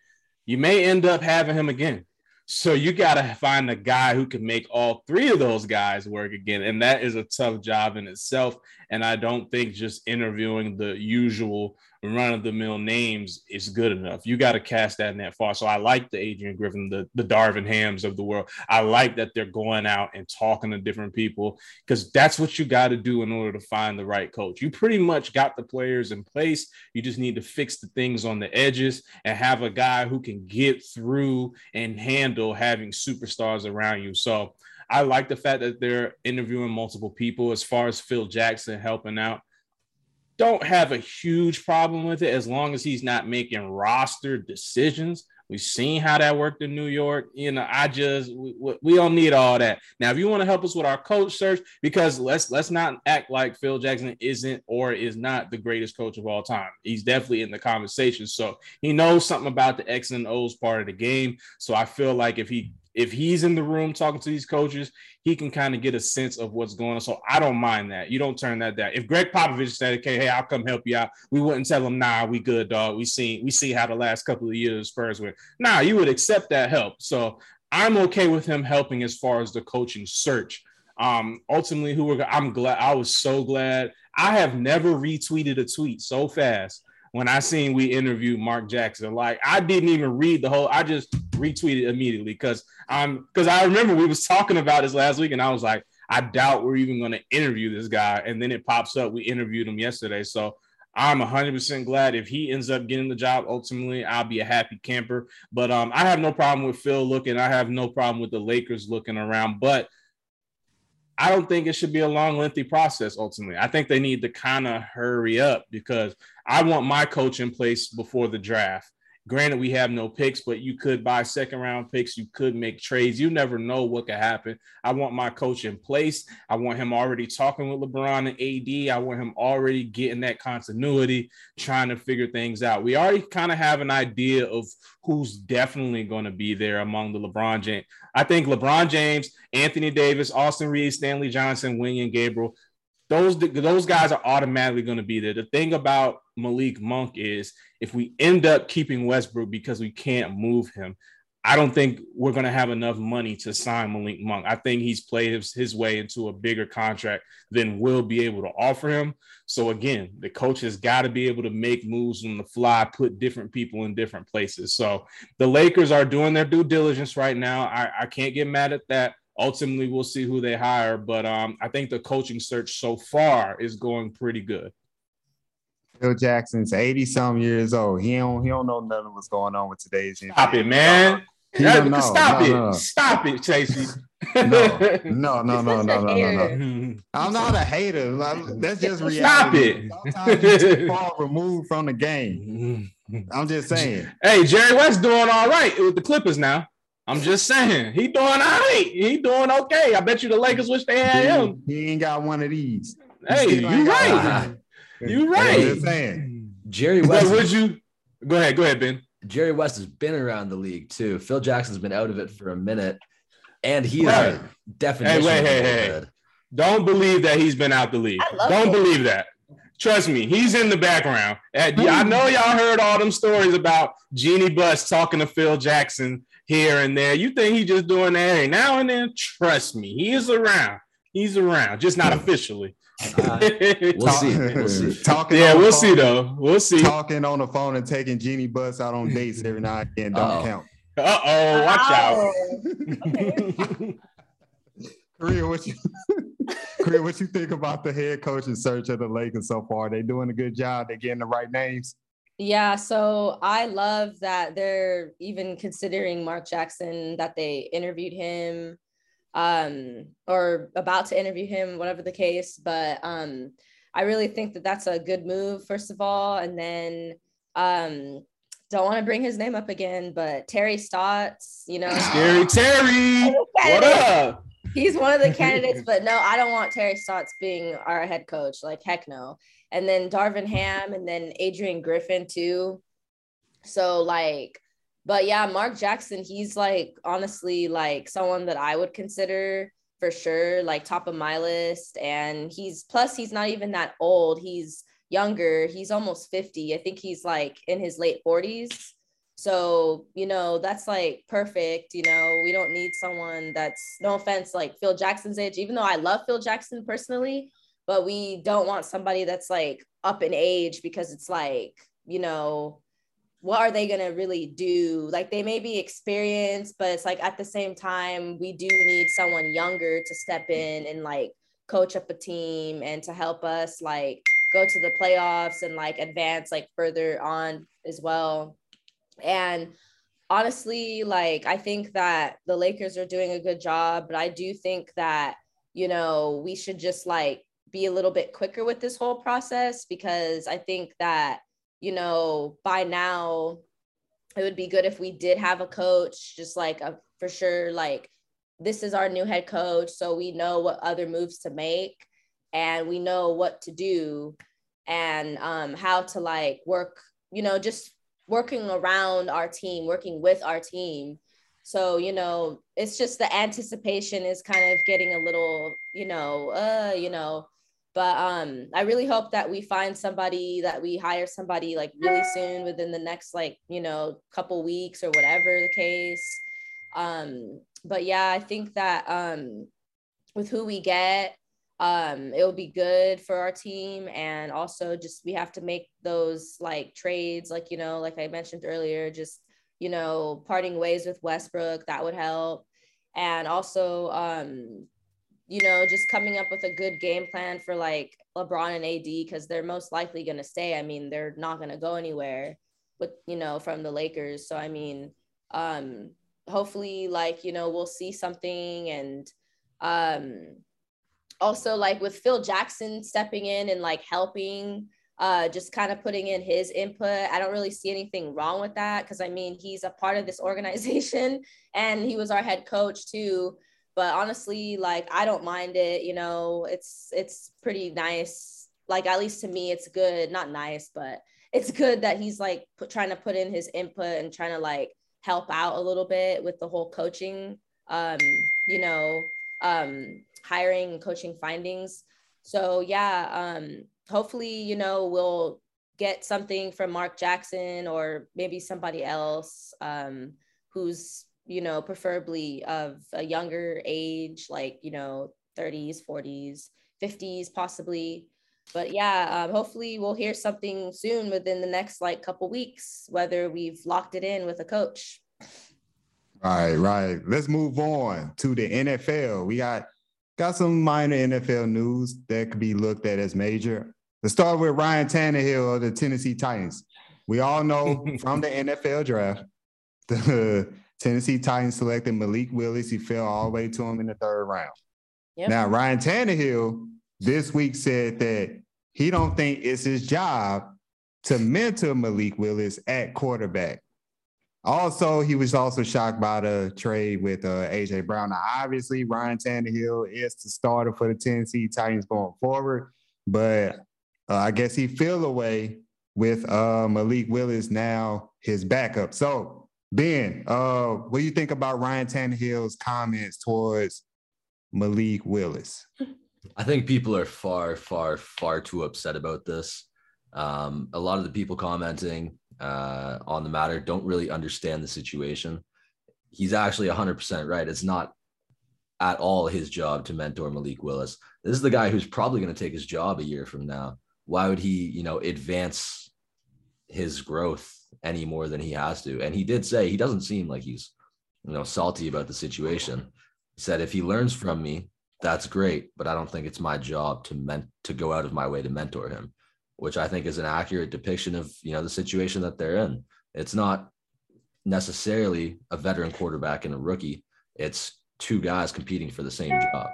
you may end up having him again. So you got to find a guy who can make all three of those guys work again. And that is a tough job in itself. And I don't think just interviewing the usual run of the mill names is good enough. You got to cast that net far. So I like the Adrian Griffin, the, the Darvin Hams of the world. I like that they're going out and talking to different people because that's what you got to do in order to find the right coach. You pretty much got the players in place. You just need to fix the things on the edges and have a guy who can get through and handle having superstars around you. So I like the fact that they're interviewing multiple people as far as Phil Jackson helping out don't have a huge problem with it as long as he's not making roster decisions. We've seen how that worked in New York. You know, I just we, we don't need all that. Now, if you want to help us with our coach search, because let's let's not act like Phil Jackson isn't or is not the greatest coach of all time. He's definitely in the conversation. So he knows something about the X and O's part of the game. So I feel like if he if he's in the room talking to these coaches, he can kind of get a sense of what's going on. So I don't mind that. You don't turn that down. If Gregg Popovich said, "Okay, hey, I'll come help you out," we wouldn't tell him, "Nah, we good, dog. We see we see how the last couple of years Spurs went." Nah, you would accept that help. So I'm okay with him helping as far as the coaching search. Um, ultimately, who we're I'm glad I was so glad. I have never retweeted a tweet so fast when I seen we interviewed Mark Jackson. Like I didn't even read the whole, I just retweeted immediately because I'm because I remember we was *laughs* talking about this last week and I was like, I doubt we're even going to interview this guy. And then it pops up. We interviewed him yesterday. So I'm 100% glad if he ends up getting the job. Ultimately, I'll be a happy camper. But um, I have no problem with Phil looking. I have no problem with the Lakers looking around. But I don't think it should be a long, lengthy process. Ultimately, I think they need to kind of hurry up because I want my coach in place before the draft. Granted, we have no picks, but you could buy second round picks. You could make trades. You never know what could happen. I want my coach in place. I want him already talking with LeBron and AD. I want him already getting that continuity, trying to figure things out. We already kind of have an idea of who's definitely going to be there among the LeBron James. I think LeBron James, Anthony Davis, Austin Reed, Stanley Johnson, Wenyen Gabriel, those those guys are automatically going to be there. The thing about Malik Monk is if we end up keeping Westbrook because we can't move him, I don't think we're going to have enough money to sign Malik Monk. I think he's played his, his, way into a bigger contract than we'll be able to offer him. So again, the coach has got to be able to make moves on the fly, put different people in different places. So the Lakers are doing their due diligence right now. I, I can't get mad at that ultimately we'll see who they hire. But um, I think the coaching search so far is going pretty good. Phil Jackson's 80 some years old. He don't he don't know of what's going on with today's Stop it, man. That, stop no, it. No. Stop it, Chasey. no, no, no, *laughs* no, no, no, no, no. I'm not a hater. That's just reality. Stop it. Sometimes you're too *laughs* far removed from the game. I'm just saying. Hey, Jerry West doing all right with the Clippers now. I'm just saying, he doing all right. He doing okay. I bet you the Lakers wish they had him. He ain't got one of these. Hey, you right. You right. I'm saying. Jerry West. would you go ahead? Go ahead, Ben. Jerry West has been around the league too. Phil Jackson's been out of it for a minute, and he right. is definition. Hey, wait, hey, hey. Don't believe that he's been out the league. Don't believe that. Trust me, he's in the background. I know y'all heard all them stories about Jeanie Buss talking to Phil Jackson here and there. You think he's just doing that every now and then? Trust me, he is around. He's around, just not officially. Uh, *laughs* we'll see. We'll see. Talking yeah, we'll phone, see though. We'll see. Talking on the phone and taking Jeanie Buss out on dates every now and again don't Uh-oh. count. Uh oh, watch out. *laughs* Korrea, what you *laughs* Korrea, what you think about the head coaching search of the Lakers so far? They doing a good job. They getting the right names. Yeah, so I love that they're even considering Mark Jackson, that they interviewed him um, or about to interview him, whatever the case. But um, I really think that that's a good move, first of all. And then um, don't want to bring his name up again, but Terry Stotts, you know, Scary Terry, *laughs* what up? He's one of the *laughs* candidates, but no, I don't want Terry Stotts being our head coach. Like, heck no and then Darvin Ham and then Adrian Griffin too. So like, but yeah, Mark Jackson, he's like honestly like someone that I would consider for sure, like top of my list. And he's plus he's not even that old. He's younger. He's almost 50. I think he's like in his late 40s. So, you know, that's like perfect. You know, we don't need someone that's no offense, like Phil Jackson's age, even though I love Phil Jackson personally, but we don't want somebody that's like up in age because it's like, you know, what are they going to really do? Like they may be experienced, but it's like at the same time, we do need someone younger to step in and like coach up a team and to help us like go to the playoffs and like advance like further on as well. And honestly, like I think that the Lakers are doing a good job, but I do think that, you know, we should just like be a little bit quicker with this whole process because I think that, you know, by now it would be good if we did have a coach, just like a for sure, like this is our new head coach. So we know what other moves to make and we know what to do and um, how to like work, you know, just working around our team, working with our team. So, you know, it's just the anticipation is kind of getting a little, you know, uh, you know, but um i really hope that we find somebody that we hire somebody like really soon within the next like you know couple weeks or whatever the case Um, but yeah, I think that um, with who we get, um, it'll be good for our team. And also, just we have to make those like trades, like, you know, like I mentioned earlier, just, you know, parting ways with Westbrook, that would help. And also, um, you know, just coming up with a good game plan for like LeBron and AD because they're most likely going to stay. I mean, they're not going to go anywhere with, you know, from the Lakers. So, I mean, um, hopefully, like, you know, we'll see something. And um, also, like, with Phil Jackson stepping in and like helping, uh, just kind of putting in his input. I don't really see anything wrong with that because I mean, he's a part of this organization *laughs* and he was our head coach too but honestly like i don't mind it you know it's it's pretty nice like at least to me it's good not nice but it's good that he's like put, trying to put in his input and trying to like help out a little bit with the whole coaching um you know um hiring and coaching findings so yeah um hopefully you know we'll get something from mark jackson or maybe somebody else um who's you know, preferably of a younger age, like, you know, 30s, 40s, 50s, possibly. But yeah, um, hopefully we'll hear something soon within the next like couple weeks, whether we've locked it in with a coach. Right, right. Let's move on to the NFL. We got got some minor NFL news that could be looked at as major. Let's start with Ryan Tannehill of the Tennessee Titans. We all know *laughs* from the NFL draft, *laughs* the Tennessee Titans selected Malik Willis. He fell all the way to him in the third round. Yep. Now, Ryan Tannehill this week said that he don't think it's his job to mentor Malik Willis at quarterback. Also, he was also shocked by the trade with uh, AJ Brown. Now, obviously, Ryan Tannehill is the starter for the Tennessee Titans going forward, but uh, I guess he feel away with uh, Malik Willis now his backup. So Ben, uh, what do you think about Ryan Tannehill's comments towards Malik Willis? I think people are far, far, far too upset about this. Um, a lot of the people commenting uh, on the matter don't really understand the situation. He's actually 100% right. It's not at all his job to mentor Malik Willis. This is the guy who's probably going to take his job a year from now. Why would he, you know, advance his growth any more than he has to. And he did say he doesn't seem like he's, you know, salty about the situation. He said, if he learns from me, that's great, but I don't think it's my job to ment to go out of my way to mentor him, which I think is an accurate depiction of you know the situation that they're in. It's not necessarily a veteran quarterback and a rookie. It's two guys competing for the same job.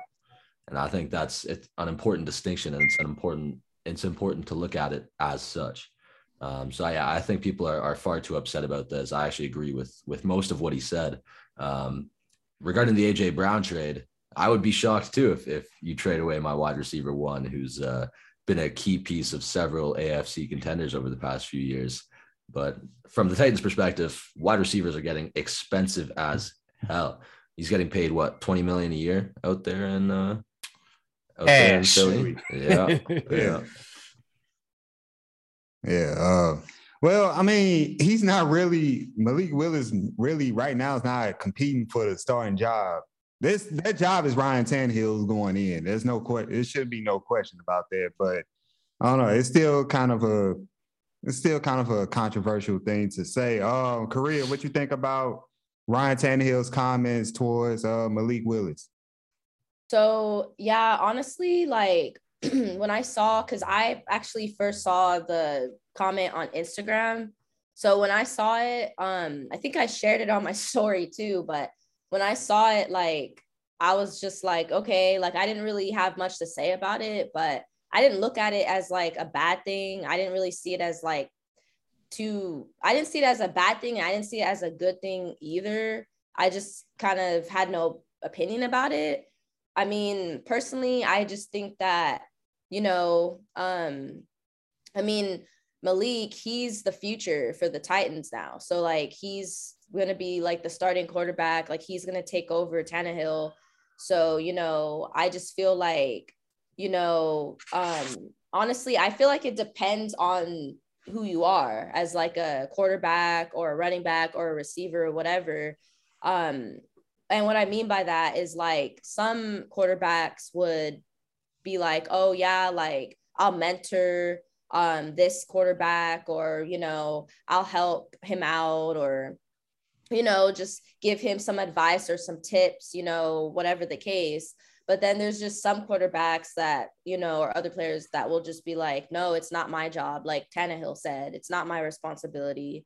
And I think that's it's an important distinction and it's an important it's important to look at it as such. Um, so yeah, I think people are, are far too upset about this. I actually agree with with most of what he said. Um, regarding the AJ Brown trade, I would be shocked too if if you trade away my wide receiver one, who's uh, been a key piece of several AFC contenders over the past few years. But from the Titans' perspective, wide receivers are getting expensive as hell. He's getting paid what twenty million a year out there in uh, out there in Philly. *laughs* Yeah, yeah. Yeah. Uh, well, I mean, he's not really Malik Willis. Really, right now, is not competing for the starting job. This that job is Ryan Tannehill's going in. There's no question. There should be no question about that. But I don't know. It's still kind of a it's still kind of a controversial thing to say. Um, Korrea, what you think about Ryan Tannehill's comments towards uh, Malik Willis? So yeah, honestly, like *clears throat* when I saw, because I actually first saw the comment on Instagram. So when I saw it, um, I think I shared it on my *laughs* story too. But when I saw it, like I was just like, okay, like I didn't really have much to say about it, but I didn't look at it as like a bad thing. I didn't really see it as like too, I didn't see it as a bad thing. I didn't see it as a good thing either. I just kind of had no opinion about it. I mean, personally, I just think that you know, um, I mean, Malik, he's the future for the Titans now. So like he's gonna be like the starting quarterback, like he's gonna take over Tannehill. So, you know, I just feel like, you know, um, honestly, I feel like it depends on who you are as like a quarterback or a running back or a receiver or whatever. Um, and what I mean by that is like some quarterbacks would be like, oh yeah, like I'll mentor um this quarterback or you know, I'll help him out or you know, just give him some advice or some tips, you know, whatever the case. But then there's just some quarterbacks that, you know, or other players that will just be like, no, it's not my job. Like Tannehill said, it's not my responsibility.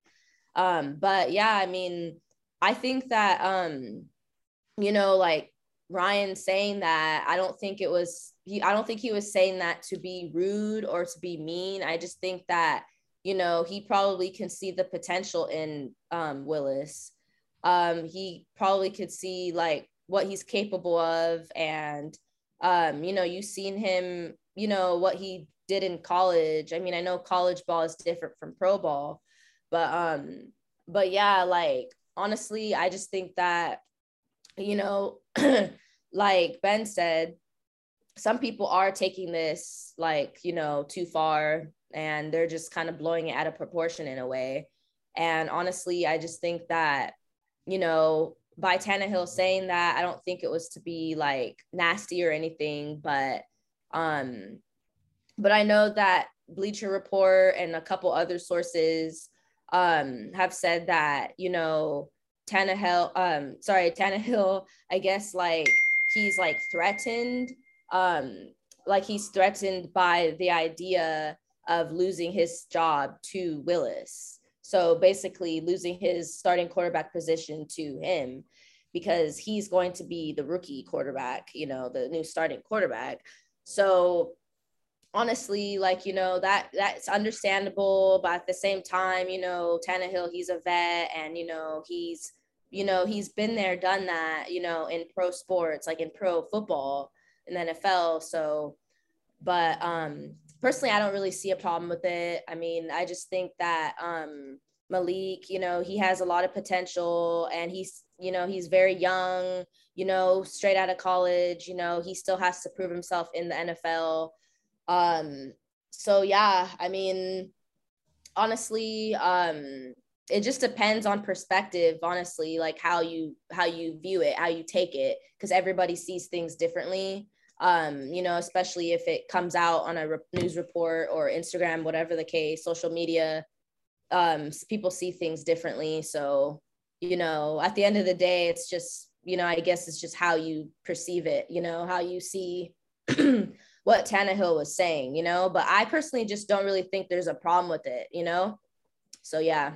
Um, but yeah, I mean, I think that um, you know, like Ryan saying that, I don't think it was he I don't think he was saying that to be rude or to be mean. I just think that, you know, he probably can see the potential in um Willis. Um, he probably could see like what he's capable of and um, you know, you've seen him, you know, what he did in college. I mean, I know college ball is different from pro ball, but um, but yeah, like honestly, I just think that, you know, *clears throat* like Ben said, some people are taking this like, you know, too far and they're just kind of blowing it out of proportion in a way. And honestly, I just think that, you know, by Tannehill saying that, I don't think it was to be like nasty or anything, but um, but I know that Bleacher Report and a couple other sources um, have said that, you know, Tannehill, um, sorry, Tannehill, I guess like he's like threatened, um, like he's threatened by the idea of losing his job to Willis. So basically losing his starting quarterback position to him because he's going to be the rookie quarterback, you know, the new starting quarterback. So honestly, like, you know, that that's understandable, but at the same time, you know, Tannehill, he's a vet and, you know, he's, you know, he's been there, done that, you know, in pro sports, like in pro football in the NFL. So, but um personally, I don't really see a problem with it. I mean, I just think that um Malik, you know, he has a lot of potential and he's, you know, he's very young, you know, straight out of college, you know, he still has to prove himself in the NFL. Um, so yeah, I mean, honestly, um, it just depends on perspective, honestly, like how you how you view it, how you take it, because everybody sees things differently. Um, you know, especially if it comes out on a re- news report or Instagram, whatever the case, social media, um, people see things differently. So, you know, at the end of the day, it's just, you know, I guess it's just how you perceive it, you know, how you see *clears throat* what Tannehill was saying, you know, but I personally just don't really think there's a problem with it, you know? So yeah.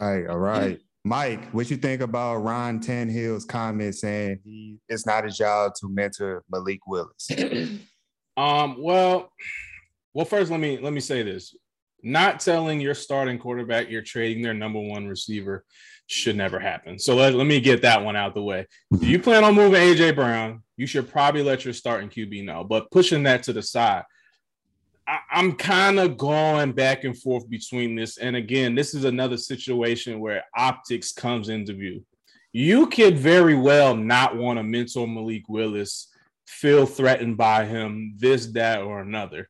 All right, all right. Mike, what you think about Ron Tannehill's comment saying he it's not his job to mentor Malik Willis? *clears throat* um, well, well, first let me let me say this. Not telling your starting quarterback you're trading their number one receiver should never happen. So let, let me get that one out the way. If you plan on moving AJ Brown, you should probably let your starting QB know. But pushing that to the side, I, I'm kind of going back and forth between this. And again, this is another situation where optics comes into view. You could very well not want to mentor Malik Willis, feel threatened by him, this, that, or another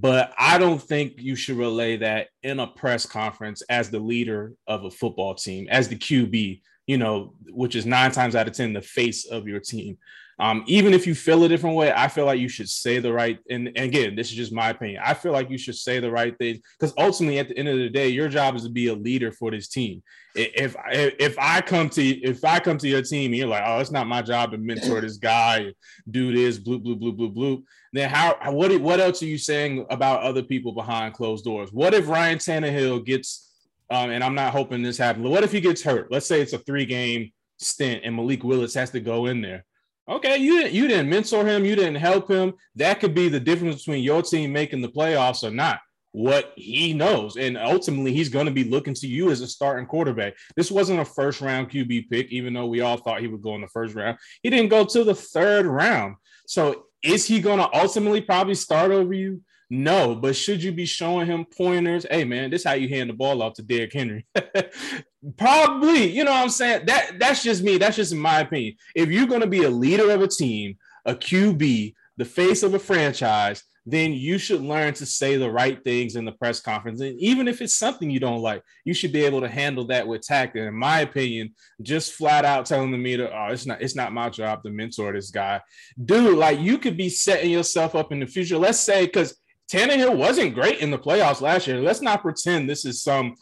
but I don't think you should relay that in a press conference as the leader of a football team, as the QB, you know, which is nine times out of 10 the face of your team. Um, even if you feel a different way, I feel like you should say the right. And, and again, this is just my opinion. I feel like you should say the right thing because ultimately, at the end of the day, your job is to be a leader for this team. If if I come to if I come to your team and you're like, oh, it's not my job to mentor this guy, do this, bloop bloop bloop bloop blue. Then how? What what else are you saying about other people behind closed doors? What if Ryan Tannehill gets? Um, and I'm not hoping this happens. What if he gets hurt? Let's say it's a three game stint and Malik Willis has to go in there Okay, you didn't you didn't mentor him, you didn't help him. That could be the difference between your team making the playoffs or not. What he knows, and ultimately he's going to be looking to you as a starting quarterback. This wasn't a first round QB pick, even though we all thought he would go in the first round. He didn't go to the third round. So is he going to ultimately probably start over you? No, but should you be showing him pointers? Hey man, this how you hand the ball off to Derrick Henry. *laughs* Probably, you know what I'm saying? That that's just me. That's just my opinion. If you're gonna be a leader of a team, a QB, the face of a franchise, then you should learn to say the right things in the press conference. And even if it's something you don't like, you should be able to handle that with tact. And in my opinion, just flat out telling the media, oh, it's not, it's not my job to mentor this guy. Dude, like you could be setting yourself up in the future. Let's say, because Tannehill wasn't great in the playoffs last year. Let's not pretend this is some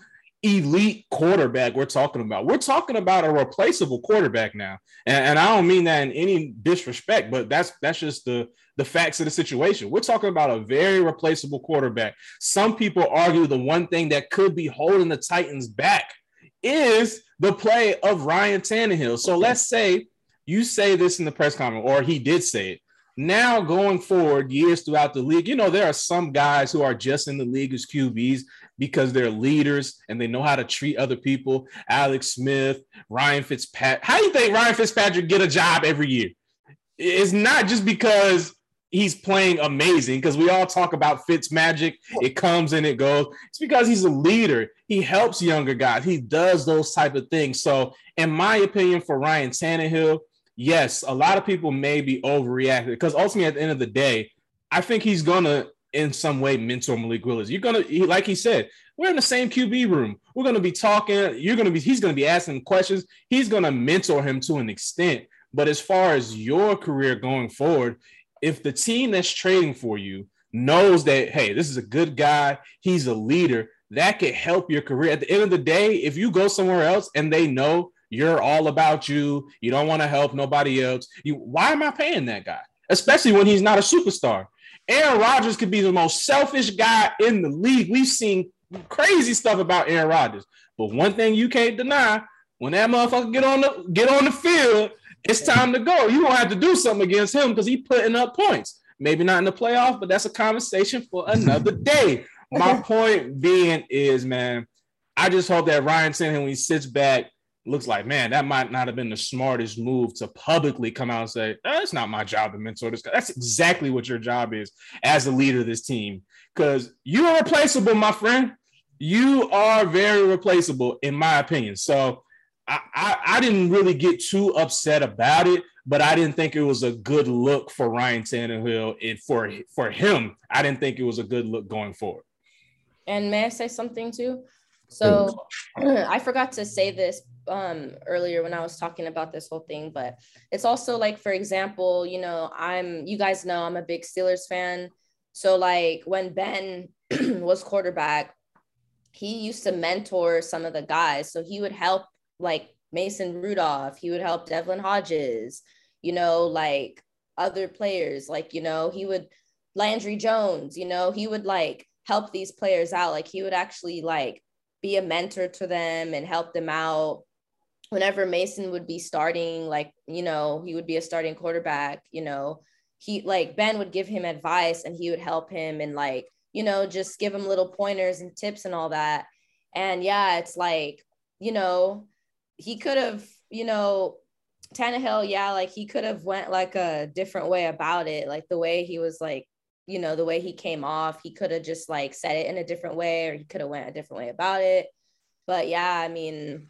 elite quarterback we're talking about. We're talking about a replaceable quarterback now. And, and, I don't mean that in any disrespect, but that's that's just the the facts of the situation. We're talking about a very replaceable quarterback. Some people argue the one thing that could be holding the Titans back is the play of Ryan Tannehill. So let's say you say this in the press conference, or he did say it. Now, going forward, years throughout the league, you know, there are some guys who are just in the league as QBs because they're leaders and they know how to treat other people. Alex Smith, Ryan Fitzpatrick. How do you think Ryan Fitzpatrick get a job every year? It's not just because he's playing amazing because we all talk about Fitz magic. It comes and it goes. It's because he's a leader. He helps younger guys. He does those type of things. So, in my opinion, for Ryan Tannehill, yes, a lot of people may be overreacting because ultimately, at the end of the day, I think he's gonna in some way mentor Malik Willis. You're gonna, he, like he said, we're in the same QB room. We're gonna be talking. You're gonna be. He's gonna be asking questions. He's gonna mentor him to an extent. But as far as your career going forward, if the team that's trading for you knows that, hey, this is a good guy, he's a leader, that could help your career. At the end of the day, if you go somewhere else and they know you're all about you, you don't want to help nobody else, you why am I paying that guy? Especially when he's not a superstar. Aaron Rodgers could be the most selfish guy in the league. We've seen crazy stuff about Aaron Rodgers. But one thing you can't deny, when that motherfucker get on the get on the field it's time to go. You don't have to do something against him because he's putting up points. Maybe not in the playoff, but that's a conversation for another *laughs* day. My point being is, man, I just hope that Ryan Tannehill, when he sits back, looks like, man, that might not have been the smartest move to publicly come out and say, eh, that's not my job to mentor this guy. That's exactly what your job is as a leader of this team. Because you are replaceable, my friend. You are very replaceable, in my opinion. So I, I, I didn't really get too upset about it, but I didn't think it was a good look for Ryan Tannehill and for for him. I didn't think it was a good look going forward. And may I say something too? So *clears throat* I forgot to say this um earlier when I was talking about this whole thing, but it's also like, for example, you know, I'm you guys know I'm a big Steelers fan. So like when Ben *clears throat* was quarterback, he used to mentor some of the guys. So he would help like Mason Rudolph, he would help Devlin Hodges, you know, like other players, like, you know, he would Landry Jones, you know, he would like help these players out. Like he would actually like be a mentor to them and help them out. Whenever Mason would be starting, like, you know, he would be a starting quarterback, you know, he like Ben would give him advice and he would help him and like, you know, just give him little pointers and tips and all that. And yeah, it's like, you know, he could have, you know, Tannehill, yeah, like he could have went like a different way about it, like the way he was like, you know, the way he came off, he could have just like said it in a different way, or he could have went a different way about it. But yeah, I mean,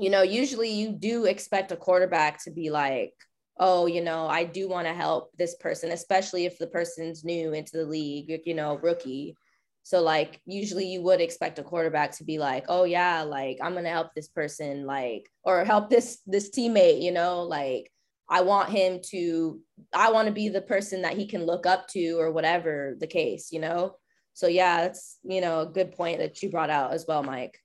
you know, usually you do expect a quarterback to be like, oh, you know, I do want to help this person, especially if the person's new into the league, you know, rookie. So like usually you would expect a quarterback to be like, oh yeah, like I'm gonna help this person, like, or help this this teammate, you know, like I want him to, I want to be the person that he can look up to or whatever the case, you know. So yeah, that's you know a good point that you brought out as well, Mike.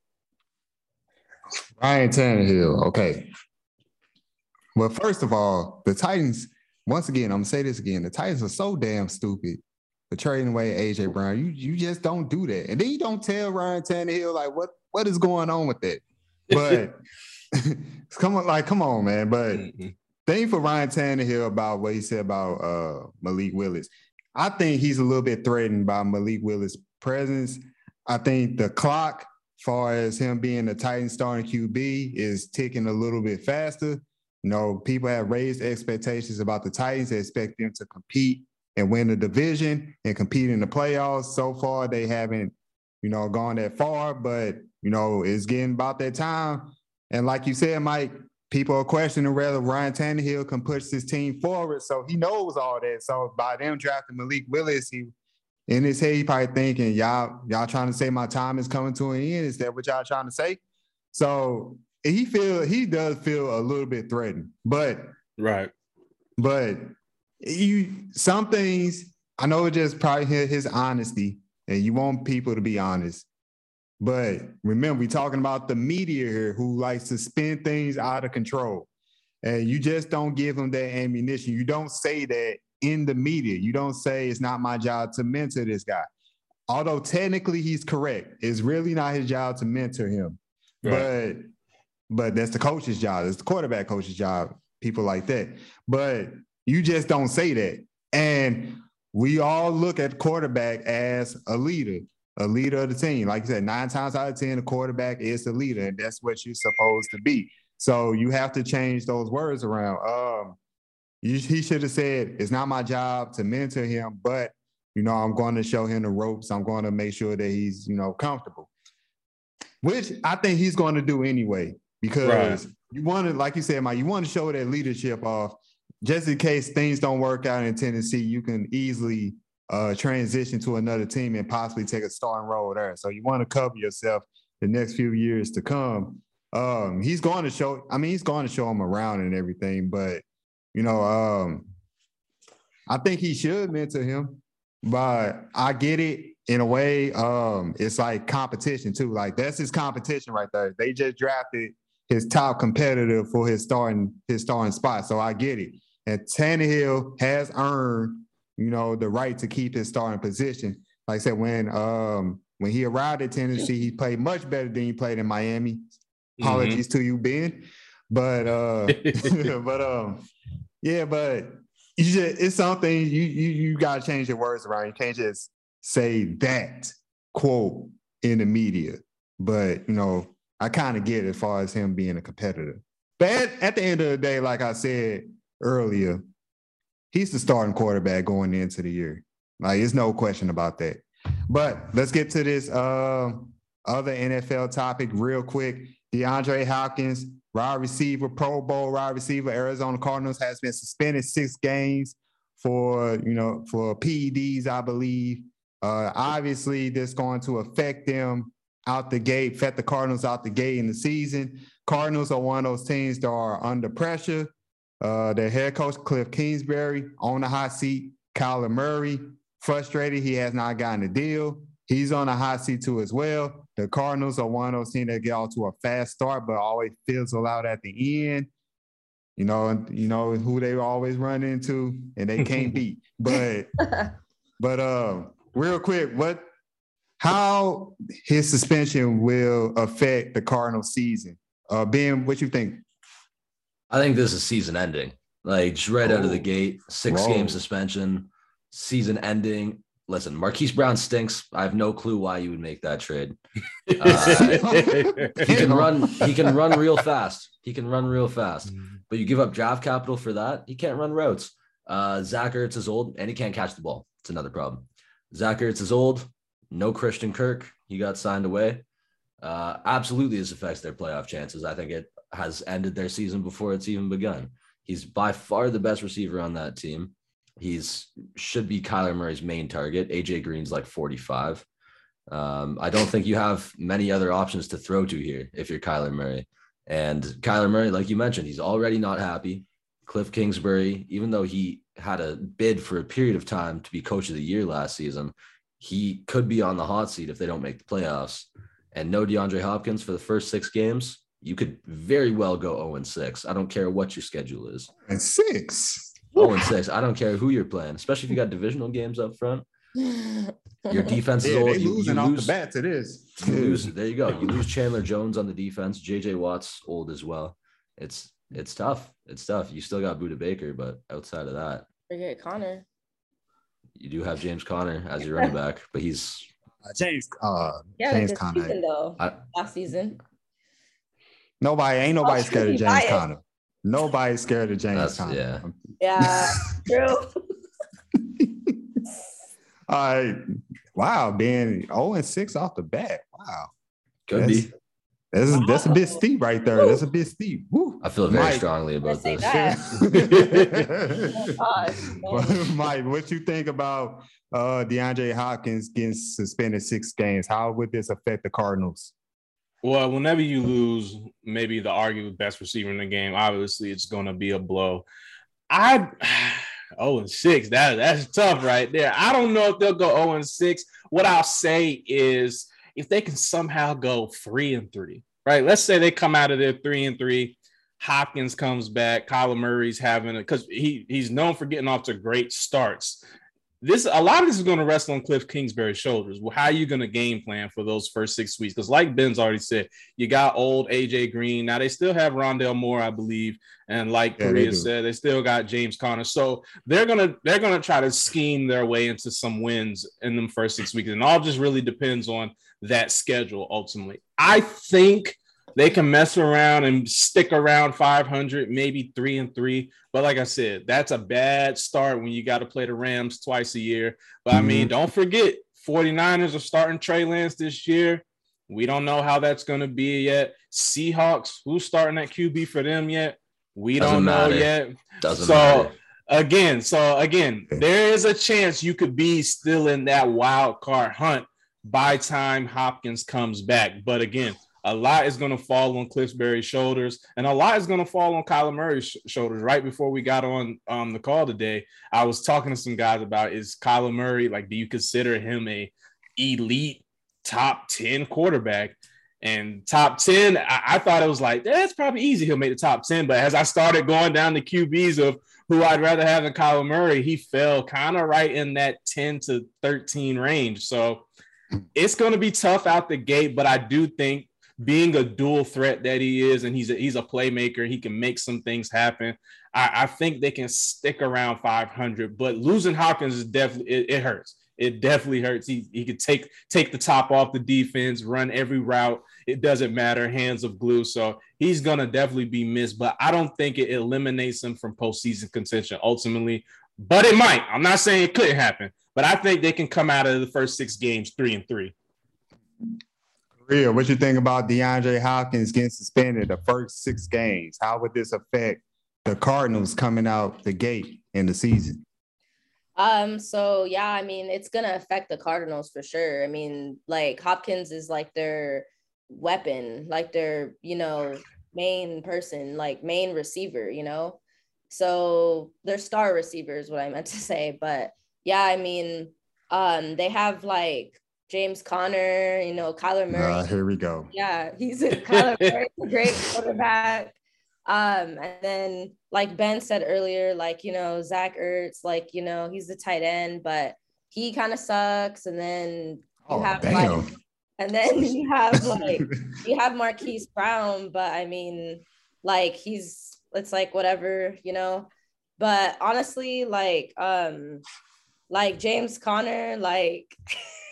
Ryan Tannehill. Okay. Well, first of all, the Titans. Once again, I'm gonna say this again. The Titans are so damn stupid for trading away AJ Brown. You you just don't do that. And then you don't tell Ryan Tannehill like what what is going on with it. But *laughs* come on, like come on, man. But mm-hmm. thing for Ryan Tannehill about what he said about uh, Malik Willis. I think he's a little bit threatened by Malik Willis' presence. I think the clock, far as him being a Titan starting QB, is ticking a little bit faster. You know, people have raised expectations about the Titans. They expect them to compete and win the division and compete in the playoffs. So far, they haven't, you know, gone that far, but you know, it's getting about that time. And like you said, Mike, people are questioning whether Ryan Tannehill can push his team forward. So he knows all that. So by them drafting Malik Willis, he in his head, he probably thinking, y'all, y'all trying to say my time is coming to an end. Is that what y'all trying to say? So he feel he does feel a little bit threatened, but right. But you some things I know it just probably his honesty, and you want people to be honest. But remember, we're talking about the media here who likes to spin things out of control. And you just don't give them that ammunition. You don't say that in the media. You don't say it's not my job to mentor this guy. Although technically he's correct, it's really not his job to mentor him. Right. But but that's the coach's job. It's the quarterback coach's job. People like that. But you just don't say that. And we all look at quarterback as a leader, a leader of the team. Like you said, nine times out of ten, the quarterback is the leader, and that's what you're supposed to be. So you have to change those words around. Um, you, he should have said, "It's not my job to mentor him, but you know, I'm going to show him the ropes. I'm going to make sure that he's, you know, comfortable." Which I think he's going to do anyway, because right. you want to, like you said, Mike, you want to show that leadership off, just in case things don't work out in Tennessee. You can easily uh, transition to another team and possibly take a starting role there. So you want to cover yourself the next few years to come. Um, he's going to show. I mean, he's going to show him around and everything, but you know, um, I think he should mentor him. But I get it in a way. Um, it's like competition too. Like that's his competition right there. They just drafted his top competitor for his starting his starting spot. So I get it. And Tannehill has earned, you know, the right to keep his starting position. Like I said, when um when he arrived at Tennessee, he played much better than he played in Miami. Apologies mm-hmm. to you, Ben. But uh *laughs* *laughs* but um yeah, but you just, it's something you you you gotta change your words around. You can't just say that quote in the media. But you know, I kind of get it as far as him being a competitor. But at, at the end of the day, like I said earlier, he's the starting quarterback going into the year. Like, there's no question about that. But let's get to this uh, other NFL topic real quick. DeAndre Hopkins wide receiver, Pro Bowl wide receiver, Arizona Cardinals has been suspended six games for you know for PEDs, I believe. Uh, obviously, this going to affect them out the gate, affect the Cardinals out the gate in the season. Cardinals are one of those teams that are under pressure. Uh, their head coach Cliff Kingsbury on the hot seat. Kyler Murray frustrated he has not gotten a deal. He's on a hot seat too as well. The Cardinals are one of those teams that get off to a fast start, but always fizzle out at the end. You know, and you know who they always run into, and they can't *laughs* beat. But but uh, real quick, what how his suspension will affect the Cardinal season? Uh, Ben, what you think? I think this is season ending. Like just right oh, out of the oh, gate, six whoa. game suspension, season ending listen, Marquise Brown stinks. I have no clue why you would make that trade. Uh, *laughs* he can *laughs* run. He can run real fast. He can run real fast. But you give up draft capital for that. He can't run routes. Uh, Zach Ertz is old and he can't catch the ball. It's another problem. Zach Ertz is old. No Christian Kirk. He got signed away. Uh, absolutely, this affects their playoff chances. I think it has ended their season before it's even begun. He's by far the best receiver on that team. He's should be Kyler Murray's main target. AJ Green's like 45. Um, I don't think you have many other options to throw to here if you're Kyler Murray. And Kyler Murray, like you mentioned, he's already not happy. Cliff Kingsbury, even though he had a bid for a period of time to be coach of the year last season, he could be on the hot seat if they don't make the playoffs. And no DeAndre Hopkins for the first six games, you could very well go 0 and 6. I don't care what your schedule is. And six. Oh and six. I don't care who you're playing, especially if you got divisional games up front. Your *laughs* defense is yeah, old. You, losing you off lose, the bat to this. You lose, there you go. You lose Chandler Jones on the defense. JJ Watt's old as well. It's it's tough. It's tough. You still got Budda Baker, but outside of that, forget Conner. You do have James Conner as your running back, but he's uh, James. Uh, yeah, James Conner. Season, though, I, last season. Nobody ain't nobody scared of James Conner. Nobody's scared of James Conner. Yeah. Yeah. *laughs* True. All right. Wow, being 0 and 6 off the bat. Wow. Could that's, be. That's that's a bit steep right there. That's a bit steep. Woo. I feel very Mike. strongly about this. *laughs* *laughs* Oh. Mike, what you think about uh DeAndre Hopkins getting suspended six games? How would this affect the Cardinals? Well, whenever you lose, maybe the argued best receiver in the game, obviously it's going to be a blow. I oh and six. That that's tough right there. I don't know if they'll go oh and six. What I'll say is if they can somehow go three and three, right? Let's say they come out of there three and three. Hopkins comes back. Kyler Murray's having it because he he's known for getting off to great starts. This a lot of this is going to rest on Cliff Kingsbury's shoulders. Well, how are you going to game plan for those first six weeks? Because, like Ben's already said, you got old AJ Green. Now they still have Rondale Moore, I believe, and like Yeah, they Korrea do. said, they still got James Conner. So they're gonna they're gonna try to scheme their way into some wins in them first six weeks, and all just really depends on that schedule ultimately. I think they can mess around and stick around 500, maybe three and three. But like I said, that's a bad start when you got to play the Rams twice a year. But I mean, mm-hmm. don't forget, 49ers are starting Trey Lance this year. We don't know how that's going to be yet. Seahawks, who's starting at QB for them yet? We Doesn't don't know matter. yet. Doesn't So, matter. Again, so again, there is a chance you could be still in that wild card hunt by time Hopkins comes back. But again, a lot is going to fall on Cliff Kingsbury's shoulders, and a lot is going to fall on Kyler Murray's sh- shoulders. Right before we got on um, the call today, I was talking to some guys about is Kyler Murray like? Do you consider him a elite top ten quarterback? And top 10, I, I thought it was like, that's probably easy. He'll make the top 10. But as I started going down the QBs of who I'd rather have than Kyler Murray, he fell kind of right in that 10 to 13 range. So it's going to be tough out the gate, but I do think being a dual threat that he is, and he's a, he's a playmaker, he can make some things happen. I, I think they can stick around 500, but losing Hopkins is definitely it, it hurts. It definitely hurts. He, he could take take the top off the defense, run every route. It doesn't matter, hands of glue. So he's gonna definitely be missed, but I don't think it eliminates him from postseason contention ultimately. But it might. I'm not saying it couldn't happen, but I think they can come out of the first six games three and three. Real, what you think about DeAndre Hopkins getting suspended the first six games? How would this affect the Cardinals coming out the gate in the season? Um, so yeah, I mean, it's gonna affect the Cardinals for sure. I mean, like Hopkins is like their weapon, like their, you know, main person, like main receiver, you know. So their star receiver is what I meant to *laughs* say. But yeah, I mean, um, they have like James Conner, you know, Kyler Murray. Uh, here we go. Yeah, he's a Kyler *laughs* Murray's a great quarterback. Um, and then like Ben said earlier, like you know, Zach Ertz, like you know, he's the tight end, but he kind of sucks. And then you Oh, have damn. like, and then you have like *laughs* you have Marquise Brown, but I mean, like he's it's like whatever, you know. But honestly, like um, like James Conner, like *laughs*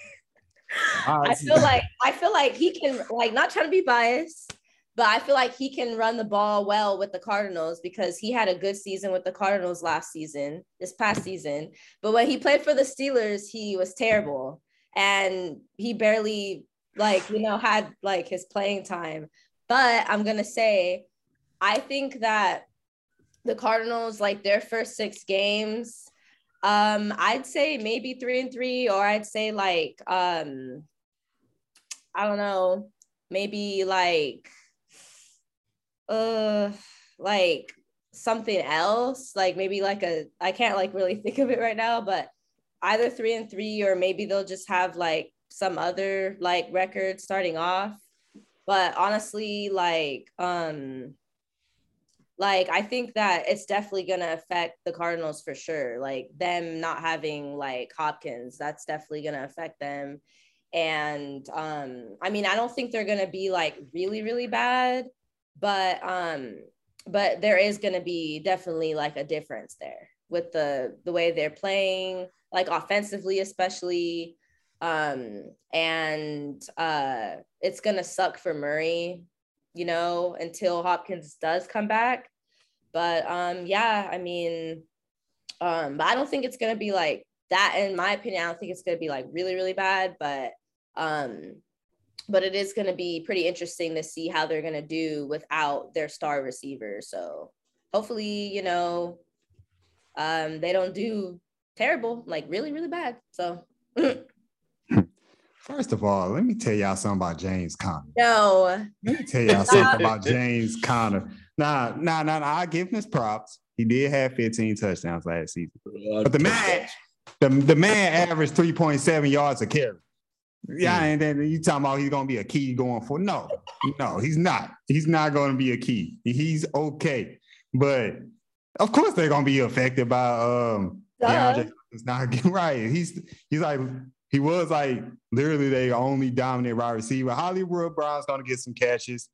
I feel like I feel like he can like not trying to be biased, but I feel like he can run the ball well with the Cardinals because he had a good season with the Cardinals last season, this past season. But when he played for the Steelers, he was terrible and he barely like you know had like his playing time. But I'm gonna say, I think that the Cardinals like their first six games um i'd say maybe three and three or i'd say like um i don't know maybe like uh like something else like maybe like a i can't like really *laughs* think of it right now but either three and three or maybe they'll just have like some other like record starting off. But honestly like um like I think that it's definitely gonna affect the Cardinals for sure. Like them not having like Hopkins, that's definitely gonna affect them. And um, I mean, I don't think they're gonna be like really, really bad, but um, but there is gonna be definitely like a difference there with the the way they're playing, like offensively, especially. Um, and uh it's gonna suck for Murray you know, until Hopkins does come back. But um, yeah, I mean, um, but I don't think it's gonna be like that. In my opinion, I don't think it's gonna be like really, really bad. But um, but it is to be pretty interesting to see how they're to do without their star receiver. So hopefully, you know, um, they don't do terrible, like really, really bad. So. *laughs* First of all, let me tell y'all something about James Conner. No. Let me tell y'all something about *laughs* James Conner. Nah, nah, nah, nah. I give him his props. He did have 15 touchdowns last season. But the man, the, the man averaged 3.7 yards a carry. Yeah, and then you talking about he's gonna be a key going for no, no, he's not. He's not gonna be a key. He's okay, but of course they're gonna be affected by um DeAndre. It's not *laughs* getting right. He's he's like he was like literally they only dominant wide receiver. Hollywood Brown's gonna get some catches,